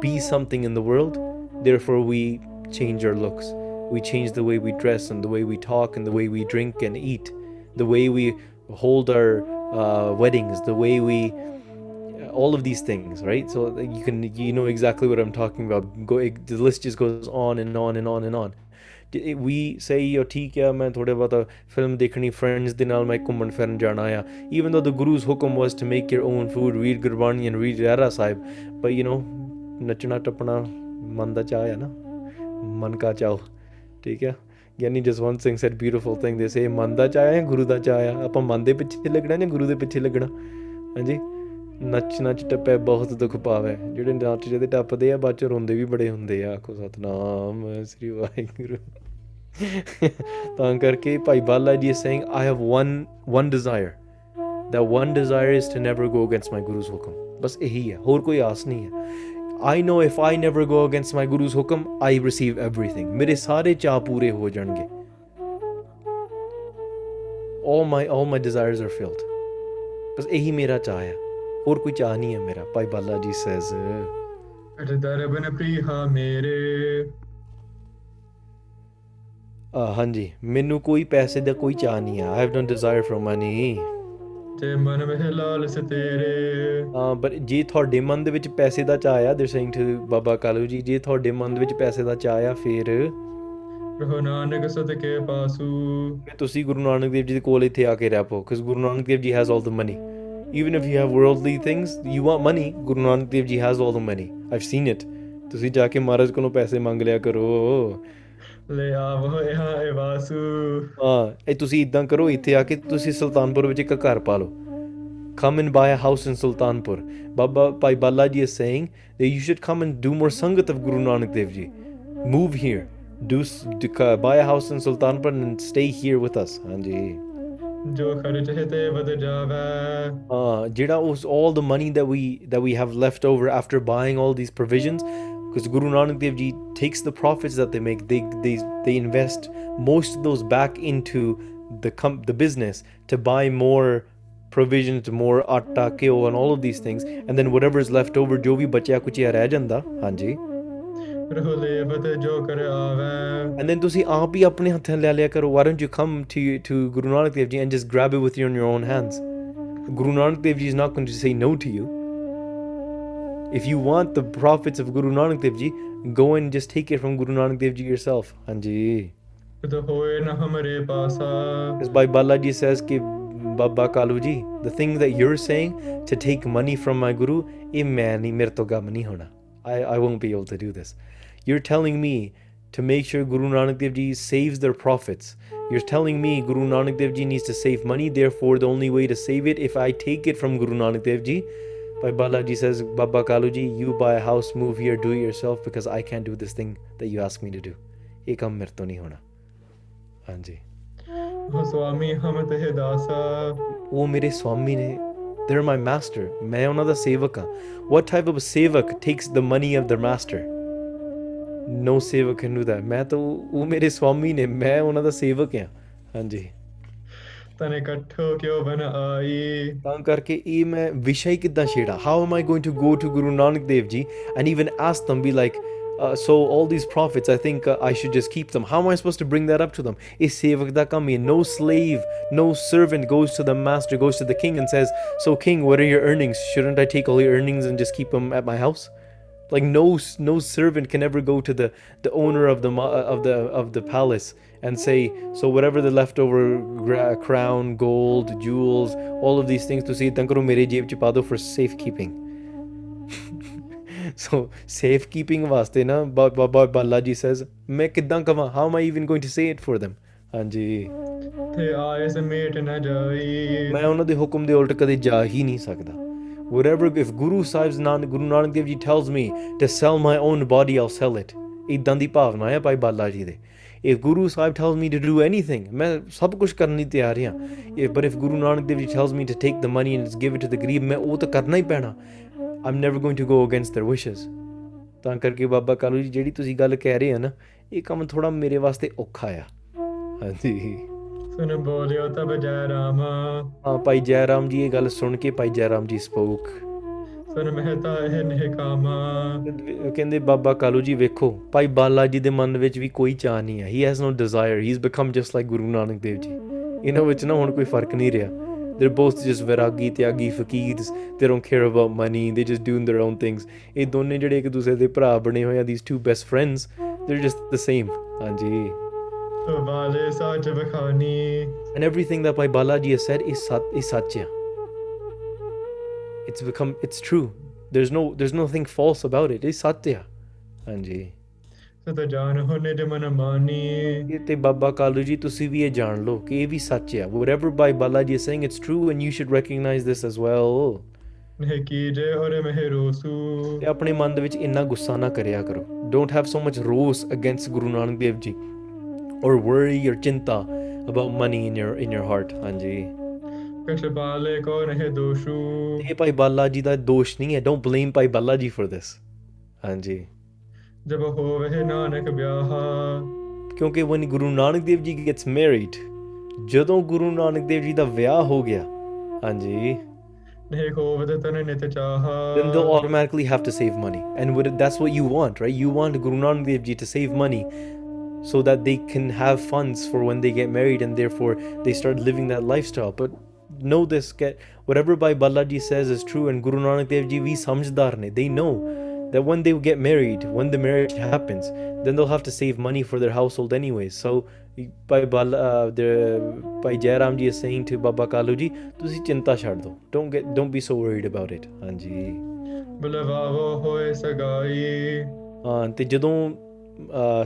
be something in the world. Therefore, we change our looks. We change the way we dress and the way we talk and the way we drink and eat, the way we hold our uh, weddings, the way we all of these things right so that you can you know exactly what i'm talking about go the list just goes on and on and on and on ਵੀ ਸਹੀ ਆ ਠੀਕ ਆ ਮੈਂ ਥੋੜੇ ਬਹੁਤਾ film ਦੇਖਣੀ friends ਦੇ ਨਾਲ ਮੈਂ ਘੁੰਮਣ ਫਿਰਨ ਜਾਣਾ ਆ even though the guru's hukum was to make your own food read Gurbani and read Rara Sahib but you know ਨੱਚਣਾ ਟੱਪਣਾ ਮਨ ਦਾ ਚਾਹ ਆ ਨਾ ਮਨ ਕਾ ਚਾਹ ਠੀਕ ਆ ਗਿਆਨੀ Jaswant Singh said beautiful thing they say ਮਨ ਦਾ ਚਾਹ ਆ ਗੁਰੂ ਦਾ ਚਾਹ ਆ ਆਪਾਂ ਮਨ ਦੇ ਪਿੱਛੇ ਲੱਗਣਾ ਜਾਂ ਗੁਰੂ ਦੇ ਪਿੱਛੇ ਲੱਗਣਾ ਹਾਂਜੀ ਨੱਚ ਨੱਚ ਟੱਪੇ ਬਹੁਤ ਦੁੱਖ ਪਾਵੇ ਜਿਹੜੇ ਨੱਚਦੇ ਤੇ ਟੱਪਦੇ ਆ ਬਾਅਦ ਚ ਰੋਂਦੇ ਵੀ ਬੜੇ ਹੁੰਦੇ ਆ ਆਖੋ ਸਤਨਾਮ ਸ੍ਰੀ ਵਾਹਿਗੁਰੂ ਤਾਂ ਕਰਕੇ ਭਾਈ ਬਾਲਾ ਜੀ is saying I have one one desire that one desire is to never go against my guru's hukum ਬਸ ਇਹੀ ਹੈ ਹੋਰ ਕੋਈ ਆਸ ਨਹੀਂ ਹੈ I know if I never go against my guru's hukum I receive everything ਮੇਰੇ ਸਾਰੇ ਚਾਹ ਪੂਰੇ ਹੋ ਜਾਣਗੇ all my all my desires are filled ਬਸ ਇਹੀ ਮੇਰਾ ਚਾਹ ਹੈ ਹੋਰ ਕੋਈ ਚਾਹ ਨਹੀਂ ਹੈ ਮੇਰਾ ਭਾਈ ਬਾਲਾ ਜੀ ਸੇਜ਼ ਅਟ ਦਰਬਨ ਪ੍ਰੀਹਾ ਮੇਰੇ। ਹਾਂਜੀ ਮੈਨੂੰ ਕੋਈ ਪੈਸੇ ਦਾ ਕੋਈ ਚਾਹ ਨਹੀਂ ਹੈ I have no desire for money ਤੇ ਮਨ ਵਿੱਚ ਲਾਲਸ ਤੇਰੇ। ਹਾਂ ਬਟ ਜੇ ਤੁਹਾਡੇ ਮਨ ਦੇ ਵਿੱਚ ਪੈਸੇ ਦਾ ਚਾਹ ਆ ਦੇ ਸੇਇੰਗ ਟੂ ਬਾਬਾ ਕਾਲੂ ਜੀ ਜੇ ਤੁਹਾਡੇ ਮਨ ਦੇ ਵਿੱਚ ਪੈਸੇ ਦਾ ਚਾਹ ਆ ਫਿਰ। ਰਹੋ ਨਾਨਕ ਸਦਕੇ ਪਾਸੂ। ਤੁਸੀਂ ਗੁਰੂ ਨਾਨਕ ਦੇਵ ਜੀ ਦੇ ਕੋਲ ਇੱਥੇ ਆ ਕੇ ਰਹਿ ਪੋ ਕਿਉਂਕਿ Guru Nanak Dev ji has all the money even if you have worldly things, you want money. Guru Nanak Dev Ji has all the money. I've seen it. ਤੁਸੀਂ ਜਾ ਕੇ ਮਹਾਰਾਜ ਕੋਲੋਂ ਪੈਸੇ ਮੰਗ ਲਿਆ ਕਰੋ ਲੈ ਆਵੋ ਇਹ ਵਾਸੂ ਹਾਂ ਇਹ ਤੁਸੀਂ ਇਦਾਂ ਕਰੋ ਇੱਥੇ ਆ ਕੇ ਤੁਸੀਂ ਸੁਲਤਾਨਪੁਰ ਵਿੱਚ ਇੱਕ ਘਰ ਪਾ come and buy a house in Sultanpur. Baba Bhai Balaji is saying that you should come and do more Sangat of Guru Nanak Dev Ji. Move here. Do, buy a house in Sultanpur and stay here with us. Anji. Uh, Jira was all the money that we that we have left over after buying all these provisions because Guru Nanak Dev Ji takes the profits that they make they they they invest most of those back into the com- the business to buy more provisions more atta keo and all of these things. And then whatever is left over jo bhi bachya kuch reh janda ਰਹੋ ਲੇਵਤ ਜੋ ਕਰ ਆਵੇ and then ਤੁਸੀਂ ਆਪ ਹੀ ਆਪਣੇ ਹੱਥਾਂ ਲੈ ਲਿਆ ਕਰੋ why don't you come to to Guru Nanak Dev Ji and just grab it with you in your own hands Guru Nanak Dev Ji is not going to say no to you if you want the profits of Guru Nanak Dev Ji go and just take it from Guru Nanak Dev Ji yourself ਹਾਂਜੀ ਤਦ ਹੋਏ ਨਾ ਹਮਰੇ ਪਾਸਾ Because Bhai Balaji says कि Baba Kalu ji, the thing that you're saying to take money from my guru, ਇਹ ਮੈਂ ਨਹੀਂ ਮੇਰੇ ਤੋਂ ਕੰਮ ਨਹੀਂ ਹੋਣਾ. I, I won't be able to do this. You're telling me to make sure Guru Nanak Dev Ji saves their profits. You're telling me Guru Nanak Dev Ji needs to save money, therefore the only way to save it if I take it from Guru Nanak Dev Ji. Bhai Balaji says, Baba Kalu ji, you buy a house, move here, do it yourself because I can't do this thing that you ask me to do. ਇਹ ਕੰਮ ਮੇਰੇ ਤੋਂ ਨਹੀਂ ਹੋਣਾ. ਹਾਂਜੀ. ਹੋ ਸੁਆਮੀ ਹਮ ਤੇ ਦਾਸਾ ਉਹ ਮੇਰੇ ਸਵਾਮੀ ਨੇ they're my master ਮੈਂ ਉਹਨਾਂ ਦਾ ਸੇਵਕ ਹਾਂ what type of a ਸੇਵਕ takes the money of their master no saver can do that. ਤਾਂ ਉਹ ਮੇਰੇ ਸਵਾਮੀ ਨੇ ਮੈਂ ਉਹਨਾਂ ਦਾ ਸੇਵਕ ਹਾਂ ਹਾਂਜੀ ਤਨ ਇਕੱਠੋ ਕਿਉ ਬਨ ਆਈ ਤਾਂ ਕਰਕੇ ਇਹ ਮੈਂ ਵਿਸ਼ਾ ਹੀ ਕਿਦਾਂ ਛੇੜਾ how am I going to go to guru them be like uh, so all these profits, I think uh, I should just keep them. How am I supposed to bring that up to them? Is sevak No slave, no servant goes to the master, goes to the king and says, "So king, what are your earnings? Shouldn't I take all your earnings and just keep them at my house?" like no no servant can ever go to the the owner of the ma- of the of the palace and say so whatever the leftover gra- crown gold jewels all of these things ਤੁਸੀਂ ਇਦਾਂ ਕਰੋ ਮੇਰੇ ਜੇਬ ਚ ਪਾ ਦਿਓ for safekeeping so safekeeping ਵਾਸਤੇ ਨਾ ਬਾਬਾ ਬਾਲਾ ਜੀ says ਮੈਂ ਕਿੱਦਾਂ ਕਵਾਂ how am I even going to say it for them ਹਾਂਜੀ ਤੇ ਆਏ ਸਮੇਟ ਨਾ ਜਾਈ ਮੈਂ ਉਹਨਾਂ ਦੇ ਹੁਕਮ ਦੇ ਉਲਟ ਕਦੇ ਜਾ ਹੀ ਨਹੀਂ ਸਕਦਾ whatever if guru ਸਾਹਿਬ's ਨਾਨ ਗੁਰੂ ਨਾਨਕ ਦੇਵ ਜੀ tells me to sell my own body i'll sell it ਇਦਾਂ ਦੀ ਭਾਵਨਾ ਹੈ ਭਾਈ ਬਾਲਾ ਜੀ ਦੇ if guru Sahib tells me to do anything ਮੈਂ ਸਭ ਕੁਝ ਕਰਨ ਲਈ ਤਿਆਰ ਹਾਂ if but if ਗੁਰੂ ਨਾਨਕ ਦੇਵ ਜੀ tells me to take the money and give it to the ਗਰੀਬ ਮੈਂ ਉਹ ਤਾਂ ਕਰਨਾ ਹੀ ਪੈਣਾ i'm never going to go against their wishes ਤਾਂ ਕਰਕੇ ਬਾਬਾ ਕਾਲੂ ਜੀ ਜਿਹੜੀ ਤੁਸੀਂ ਗੱਲ ਕਹਿ ਰਹੇ ਆ ਨਾ ਇਹ ਕੰਮ ਥੋੜਾ ਮੇਰੇ ਵਾਸਤੇ ਔਖਾ ਆ ਹਾਂਜੀ ਸੁਨ ਬੋਲਿਓ ਤਬ ਜੈ ਰਾਮਾ ਹਾਂ ਭਾਈ ਜੈ ਰਾਮ ਜੀ ਇਹ ਗੱਲ ਸੁਣ ਕੇ ਭਾਈ ਜੈ ਰਾਮ ਜੀ ਸਪੋਕ। ਸੁਨ ਮਹਿਤਾ ਇਹ ਨਿਹ ਕਾਮਾ। ਕਹਿੰਦੇ ਬਾਬਾ ਕਾਲੂ ਜੀ ਵੇਖੋ ਭਾਈ ਬਾਲਾ ਜੀ ਦੇ ਮਨ ਵਿੱਚ ਵੀ ਕੋਈ ਚਾਹ ਨਹੀਂ ਹੈ। He has no desire he is become just like Guru Nanak Dev ji. ਇਹਨਾਂ ਵਿੱਚ ਨਾ ਹੁਣ ਕੋਈ ਫ਼ਰਕ ਨਹੀਂ ਰਿਹਾ। They're both just ਵੈਰਾਗੀ Tyagi ਫਕੀਰਸ they don't care about money they just doing their own things ਇਹ ਦੋਨੇ ਜਿਹੜੇ ਇੱਕ ਦੂਸਰੇ ਦੇ ਭਰਾ ਬਣੇ ਹੋਏ ਆ these two best friends they're just the same ਹਾਂਜੀ। And everything that Bhai Balaji has said is sat is satya. It's become it's true. There's no there's nothing false about it. It's satya. ਹਾਂਜੀ ਸਤ ਜਾਨ ਹੋ ਨਿਜ ਮਨ ਮਾਨੀ ਇਹ ਤੇ ਬਾਬਾ ਕਾਲੂ ਜੀ ਤੁਸੀਂ ਵੀ ਇਹ ਜਾਣ ਲਓ ਕਿ ਇਹ ਵੀ ਸੱਚ ਹੈ whatever Bhai Balaji is saying it's true and you should recognize this as well ਨਿਹ ਕੀਜੇ ਔਰ ਮਹਿ ਰੋਸੂ ਤੇ ਆਪਣੇ ਮਨ ਦੇ ਵਿੱਚ ਇੰਨਾ ਗੁੱਸਾ ਨਾ ਕਰਿਆ ਕਰੋ don't have so much rose against Guru Nanak Dev Ji or worry or chinta about money in your in your heart ਹਾਂਜੀ ਕਛ ਬਾਲੇ ਕੋ ਨਹਿ ਦੋਸ਼ੂ ਇਹ ਭਾਈ ਬਾਲਾ ਜੀ ਦਾ ਦੋਸ਼ ਨਹੀਂ ਹੈ ਡੋਨਟ ਬਲੇਮ ਭਾਈ ਬਾਲਾ ਜੀ ਫॉर this ਹਾਂਜੀ ਜਬ ਹੋਵੇ ਨਾਨਕ ਵਿਆਹਾ ਕਿਉਂਕਿ when ਗੁਰੂ ਨਾਨਕ ਦੇਵ ਜੀ gets married ਜਦੋਂ ਗੁਰੂ ਨਾਨਕ ਦੇਵ ਜੀ ਦਾ ਵਿਆਹ ਹੋ ਗਿਆ ਹਾਂਜੀ ਨਿਹ ਖੋਵਤ ਤਨ ਨਿਤ ਚਾਹਾ then they'll automatically have to save money and what, that's what you want right you want guru nanak dev ji to save money so that they can have funds for when they get married and therefore they start living that lifestyle but know this get whatever Bhai Balaji says is true and Guru Nanak Dev Ji we samjhdar ne they know that when they get married when the marriage happens then they'll have to save money for their household anyways so Bhai Bala uh, the Bhai Jairam Ji is saying to Baba Kalu Ji ਤੁਸੀਂ ਚਿੰਤਾ ਛੱਡ ਦਿਓ don't get don't be so worried about it ਹਾਂਜੀ ਬੁਲਵਾਵੋ ਹੋਏ ਸਗਾਈ ਹਾਂ ਤੇ ਜਦੋਂ ਅਹ,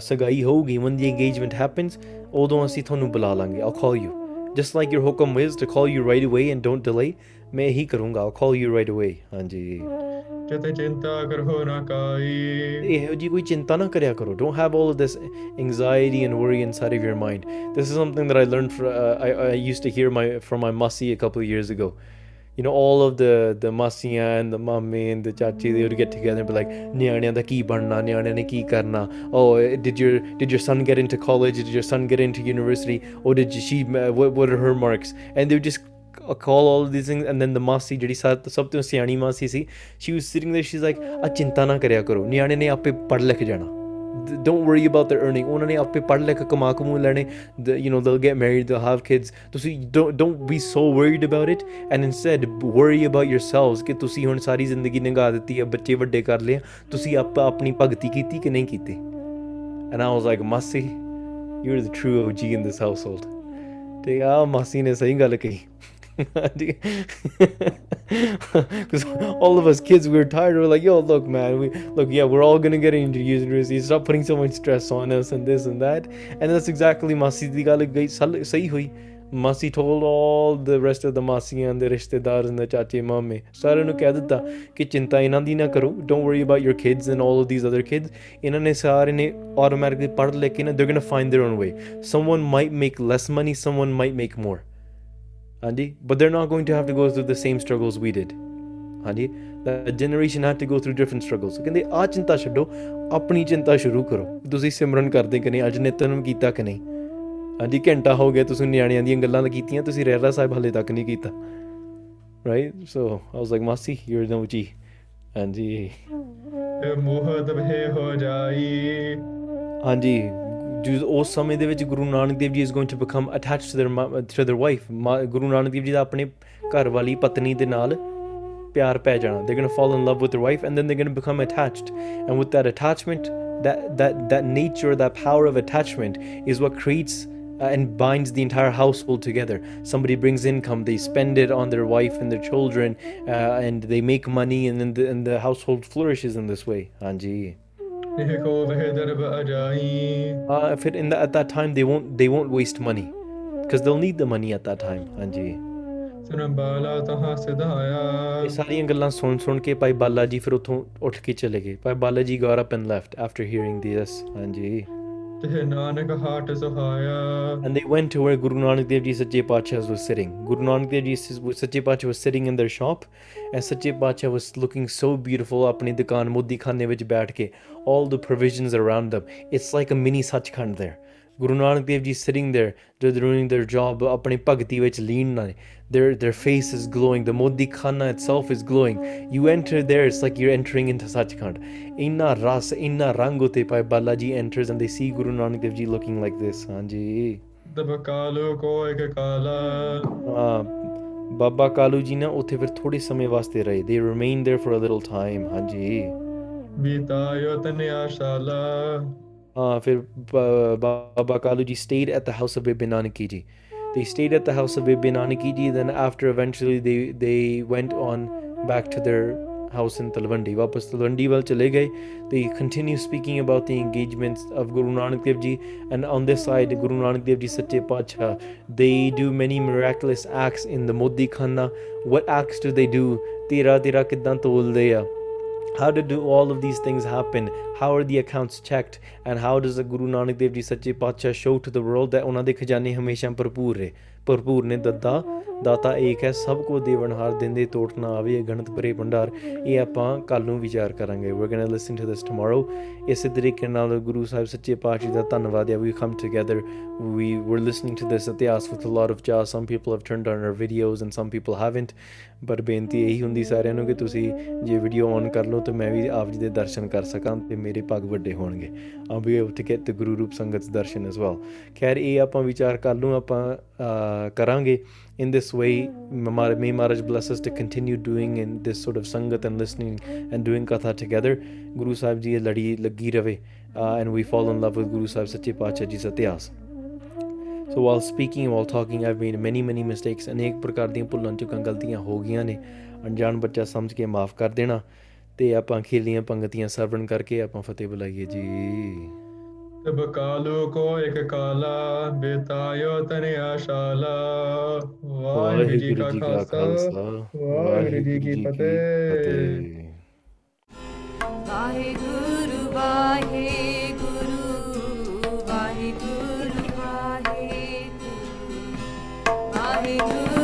ਸਗਾਈ ਹੋਊਗੀ when the engagement happens ਉਦੋਂ ਅਸੀਂ ਤੁਹਾਨੂੰ ਬੁਲਾ ਲਾਂਗੇ I'll call you just like your ਹੁਕਮ is to call you right away and don't delay ਮੈਂ ਇਹੀ ਕਰੂੰਗਾ I'll call you right away ਹਾਂਜੀ ਜਤ ਚਿੰਤਾ ਕਰੋ ਨਾ ਕਾਈ ਇਹੋ ਜੀ ਕੋਈ ਚਿੰਤਾ ਨਾ ਕਰਿਆ ਕਰੋ don't have all of this anxiety and worry inside of your mind this is something that I learned from uh, I, I used to hear my from my masi a couple of years ago you know all of the the masiyan and the mummy and the chachi they would get together and be like ਨਿਆਣਿਆਂ ਦਾ ਕੀ ਬਣਨਾ ਨਿਆਣਿਆਂ ਨੇ ਕੀ ਕਰਨਾ oh did your did your son get into college did your son get into university or did she what, what are her marks and they would just c- call all of these things and then the masi ਜਿਹੜੀ ਸਭ ਸਭ ਤੋਂ ਸਿਆਣੀ ਮਾਸੀ ਸੀ she was sitting there she's like ਆ ਚਿੰਤਾ ਨਾ ਕਰਿਆ ਕਰੋ ਨਿਆਣੇ ਨੇ ਆਪੇ ਪੜ੍ਹ ਲਿਖ ਜਾਣਾ don't worry about their earning ਉਹਨਾਂ ਨੇ ਆਪੇ ਪੜ੍ਹ ਲਿਖ ਕਮਾ ਕਮੂ ਲੈਣੇ। You know they get married they have kids ਤੁਸੀਂ don't be so worried about it and instead worry about yourselves ਕਿ ਤੁਸੀਂ ਹੁਣ ਸਾਰੀ ਜ਼ਿੰਦਗੀ ਨਿਗਾਹ ਦਿੱਤੀ ਹੈ, ਬੱਚੇ ਵੱਡੇ ਕਰ ਲਏ ਤੁਸੀਂ ਆਪ, ਆਪਣੀ ਭਗਤੀ ਕੀਤੀ ਕਿ ਨਹੀਂ ਕੀਤੀ? And I was like masi you are the true OG in this household ਤੇ ਆ ਮਾਸੀ ਨੇ ਸਹੀ ਗੱਲ ਕਹੀ। because all of us kids we were tired we were like yo look man we look yeah we're all gonna get into university stop putting so much stress on us and this and that and that's exactly masi di gal gahi sal- sahi hui ਮਾਸੀ told all the rest of the ਮਾਸੀਆਂ ਦੇ ਰਿਸ਼ਤੇਦਾਰ and the ਚਾਚੇ ਮਾਮੇ ਸਾਰਿਆਂ ਨੂੰ ਕਹਿ ਦਿੱਤਾ ਕਿ ਚਿੰਤਾ ਇਹਨਾਂ ਦੀ ਨਾ ਕਰੋ don't worry about your kids and all of these other kids ਇਹਨਾਂ ਨੇ ਸਾਰੇ ਨੇ automatically ਪੜ੍ਹ ਲੈ ਕੇ ਨਾ they're gonna find their own way someone might make less money someone might make more ਹਾਂਜੀ but they're not going to have to go through the same struggles we did. ਹਾਂਜੀ the generation had to go through different struggles. ਕਹਿੰਦੇ ਆ ਚਿੰਤਾ ਛੱਡੋ ਆਪਣੀ ਚਿੰਤਾ ਸ਼ੁਰੂ ਕਰੋ। ਤੁਸੀਂ ਸਿਮਰਨ ਕਰਦੇ ਕਿ ਨਹੀਂ ਅੱਜ ਨਿਤਨਮ ਕੀਤਾ ਕਿ ਨਹੀਂ? ਹਾਂਜੀ ਘੰਟਾ ਹੋ ਗਿਆ ਤੁਸੀਂ ਨਿਆਣਿਆਂ ਦੀਆਂ ਗੱਲਾਂ ਤਾਂ ਕੀਤੀਆਂ ਤੁਸੀਂ ਰਹਿਰਾ ਸਾਹਿਬ ਹਲੇ ਤੱਕ ਨਹੀਂ ਕੀਤਾ। Right so I was like masi you know ਜੀ ਹਾਂਜੀ ਮੋਹ ਦਬੇ ਹੋ ਜਾਈ। ਹਾਂਜੀ ਜਿਸ ਉਸ ਸਮੇਂ ਦੇ ਵਿੱਚ ਗੁਰੂ ਨਾਨਕ ਦੇਵ ਜੀ ਇਸ going to become attached to their to their wife Guru Nanak Dev ji ਦਾ ਆਪਣੇ ਘਰ ਵਾਲੀ ਪਤਨੀ ਦੇ ਨਾਲ ਪਿਆਰ ਪੈ ਜਾਣਾ they're going to fall in love with their wife and then they're going to become attached and with that attachment that that that nature that power of attachment is what creates uh, and binds the entire household together somebody brings income they spend it on their wife and their children uh, and they make money and then the, and the household flourishes in this way anji uh, if it in the, at that time they won't they won't waste money because they'll need the money at that time ਹਾਂਜੀ ਸੁਨ ਬਾਲਾ ਤਹਾਂ ਸਿਧਾਇਆ ਇਹ ਸਾਰੀਆਂ ਗੱਲਾਂ ਸੁਣ ਸੁਣ ਕੇ ਭਾਈ ਬਾਲਾ ਜੀ ਫਿਰ ਉੱਥੋਂ ਉੱਠ ਕੇ ਚਲੇ ਗਏ ਭਾਈ ਬਾਲਾ ਜੀ got up and left after hearing this ਹਾਂਜੀ ਤੇ ਨਾਨਕ ਹਾਟ ਸੁਹਾਇਆ and they went to where Guru Nanak Dev Ji Sache Pacha was sitting. Guru Nanak Dev Ji Sache Pacha was sitting in their shop and Sache Pacha was looking so beautiful ਆਪਣੀ ਦੁਕਾਨ ਮੋਦੀ ਖਾਨੇ ਵਿੱਚ ਬੈਠ ਕੇ all the provisions around them. It's like a mini Sachkhand there. Guru Nanak Dev Ji sitting there, they're doing their job, ਆਪਣੀ ਭਗਤੀ ਵਿੱਚ ਲੀਨ ਨੇ. Their, their face is glowing, the Modi Khana itself is glowing. You enter there, it's like you're entering into Sachkhand. Inna ras, inna rangote pai Balaji enters and they see Guru Nanak Dev Ji looking like this. Hanji. ਤਬ ਕਾਲੋ ਕੋ ਇਕ ਕਾਲਾ Uh, Baba Kalu ji na ਉੱਥੇ ਫਿਰ ਥੋੜੇ ਸਮੇਂ ਵਾਸਤੇ ਰਹੇ they remained there for a little time ਹਾਂਜੀ ਬੀਤਾਇਓ ਤਨ ਆਸ਼ਾਲਾ uh, ਫਿਰ Ba- Baba Kalu ji stayed at the house of Bibi Nanaki ji They stayed at the house of Bebe Nanaki Ji, then after eventually they, they went on back to their house in Talwandi. वापस Talwandi वाल chale gaye. They continue speaking about the engagements of Guru Nanak Dev Ji and on this side Guru Nanak Dev Ji Satya Pacha. They do many miraculous acts in the Modi Khana. What acts do they do? Tera Tera Kiddan Tol Deya how to do all of these things happen how are the accounts checked and how does the guru nanak dev ji sache pacha show to the world that ਉਹਨਾਂ ਦੇ ਖਜ਼ਾਨੇ ਹਮੇਸ਼ਾ ਭਰਪੂਰ ਰਹੇ ਭਰਪੂਰ ਨੇ ਦੱਦਾ ਦਾਤਾ ਏਕ ਹੈ ਸਭ ਕੋ ਦੇਵਨਹਾਰ ਦਿੰਦੇ ਤੋਟ ਨਾ ਆਵੇ ਇਹ ਗਣਤ ਭਰੇ ਭੰਡਾਰ ਇਹ ਆਪਾਂ ਕੱਲ ਨੂੰ ਵਿਚਾਰ ਕਰਾਂਗੇ we're going to listen to this tomorrow ਇਸੇ ਤਰੀਕੇ ਨਾਲ ਗੁਰੂ ਸਾਹਿਬ ਸੱਚੇ ਪਾਤਸ਼ਾਹ ਦਾ ਧੰਨਵਾਦ ਹੈ we come together we were listening to this ਇਤਿਹਾਸ with a lot of joy some people have turned on our videos and some people haven't ਪਰ ਬੇਨਤੀ ਇਹੀ ਹੁੰਦੀ ਸਾਰਿਆਂ ਨੂੰ ਕਿ ਤੁਸੀਂ ਜੇ ਵੀਡੀਓ ਔਨ ਕਰ ਲਓ ਤਾਂ ਮੈਂ ਵੀ ਆਪ ਜੀ ਦੇ ਦਰਸ਼ਨ ਕਰ ਸਕਾਂ ਤੇ ਮੇਰੇ ਪੱਗ ਵੱਡੇ ਹੋਣਗੇ I'll be able to get the Guru roop sangat Darshan as well ਖੈਰ ਇਹ ਆਪਾਂ ਵਿਚਾਰ ਕਰ ਲੂੰ ਆਪਾਂ ਅਹ, ਕਰਾਂਗੇ in this way Mama- may Maharaj bless us to continue doing in this sort of sangat and listening and doing katha together Guru Sahib ji ਇਹ ਲੜੀ ਲੱਗੀ ਰਵੇ uh, and we fall in love with Guru Sahib ਸੱਚੇ ਪਾਤਸ਼ਾਹ ਜੀ ਦਾ ਇਤਿਹਾਸ ਸੋ while speaking while talking I've made many many mistakes. ਅਨੇਕ ਪ੍ਰਕਾਰ ਦੀਆਂ ਭੁੱਲਾਂ ਚੁੱਕਾਂ ਗਲਤੀਆਂ ਹੋ ਗਈਆਂ ਨੇ। ਅਣਜਾਣ ਬੱਚਾ ਸਮਝ ਕੇ ਮਾਫ ਕਰ ਦੇਣਾ ਤੇ ਆਪਾਂ ਖੇਲੀਆਂ ਪੰਗਤੀਆਂ ਸਰਵਣ ਕਰਕੇ ਆਪਾਂ ਫਤਿਹ ਬੁਲਾਈਏ ਜੀ। ਤਬ ਕਾਲੋ ਕੋ ਇਕ ਕਾਲਾ ਬੀਤਾਇਓ ਤਨ ਆਸ਼ਾਲਾ। ਵਾਹਿਗੁਰੂ ਜੀ ਕਾ ਖਾਲਸਾ ਵਾਹਿਗੁਰੂ ਜੀ ਕੀ ਫਤਿਹ। ਵਾਹਿਗੁਰੂ ਵਾਹਿਗੁਰੂ। You.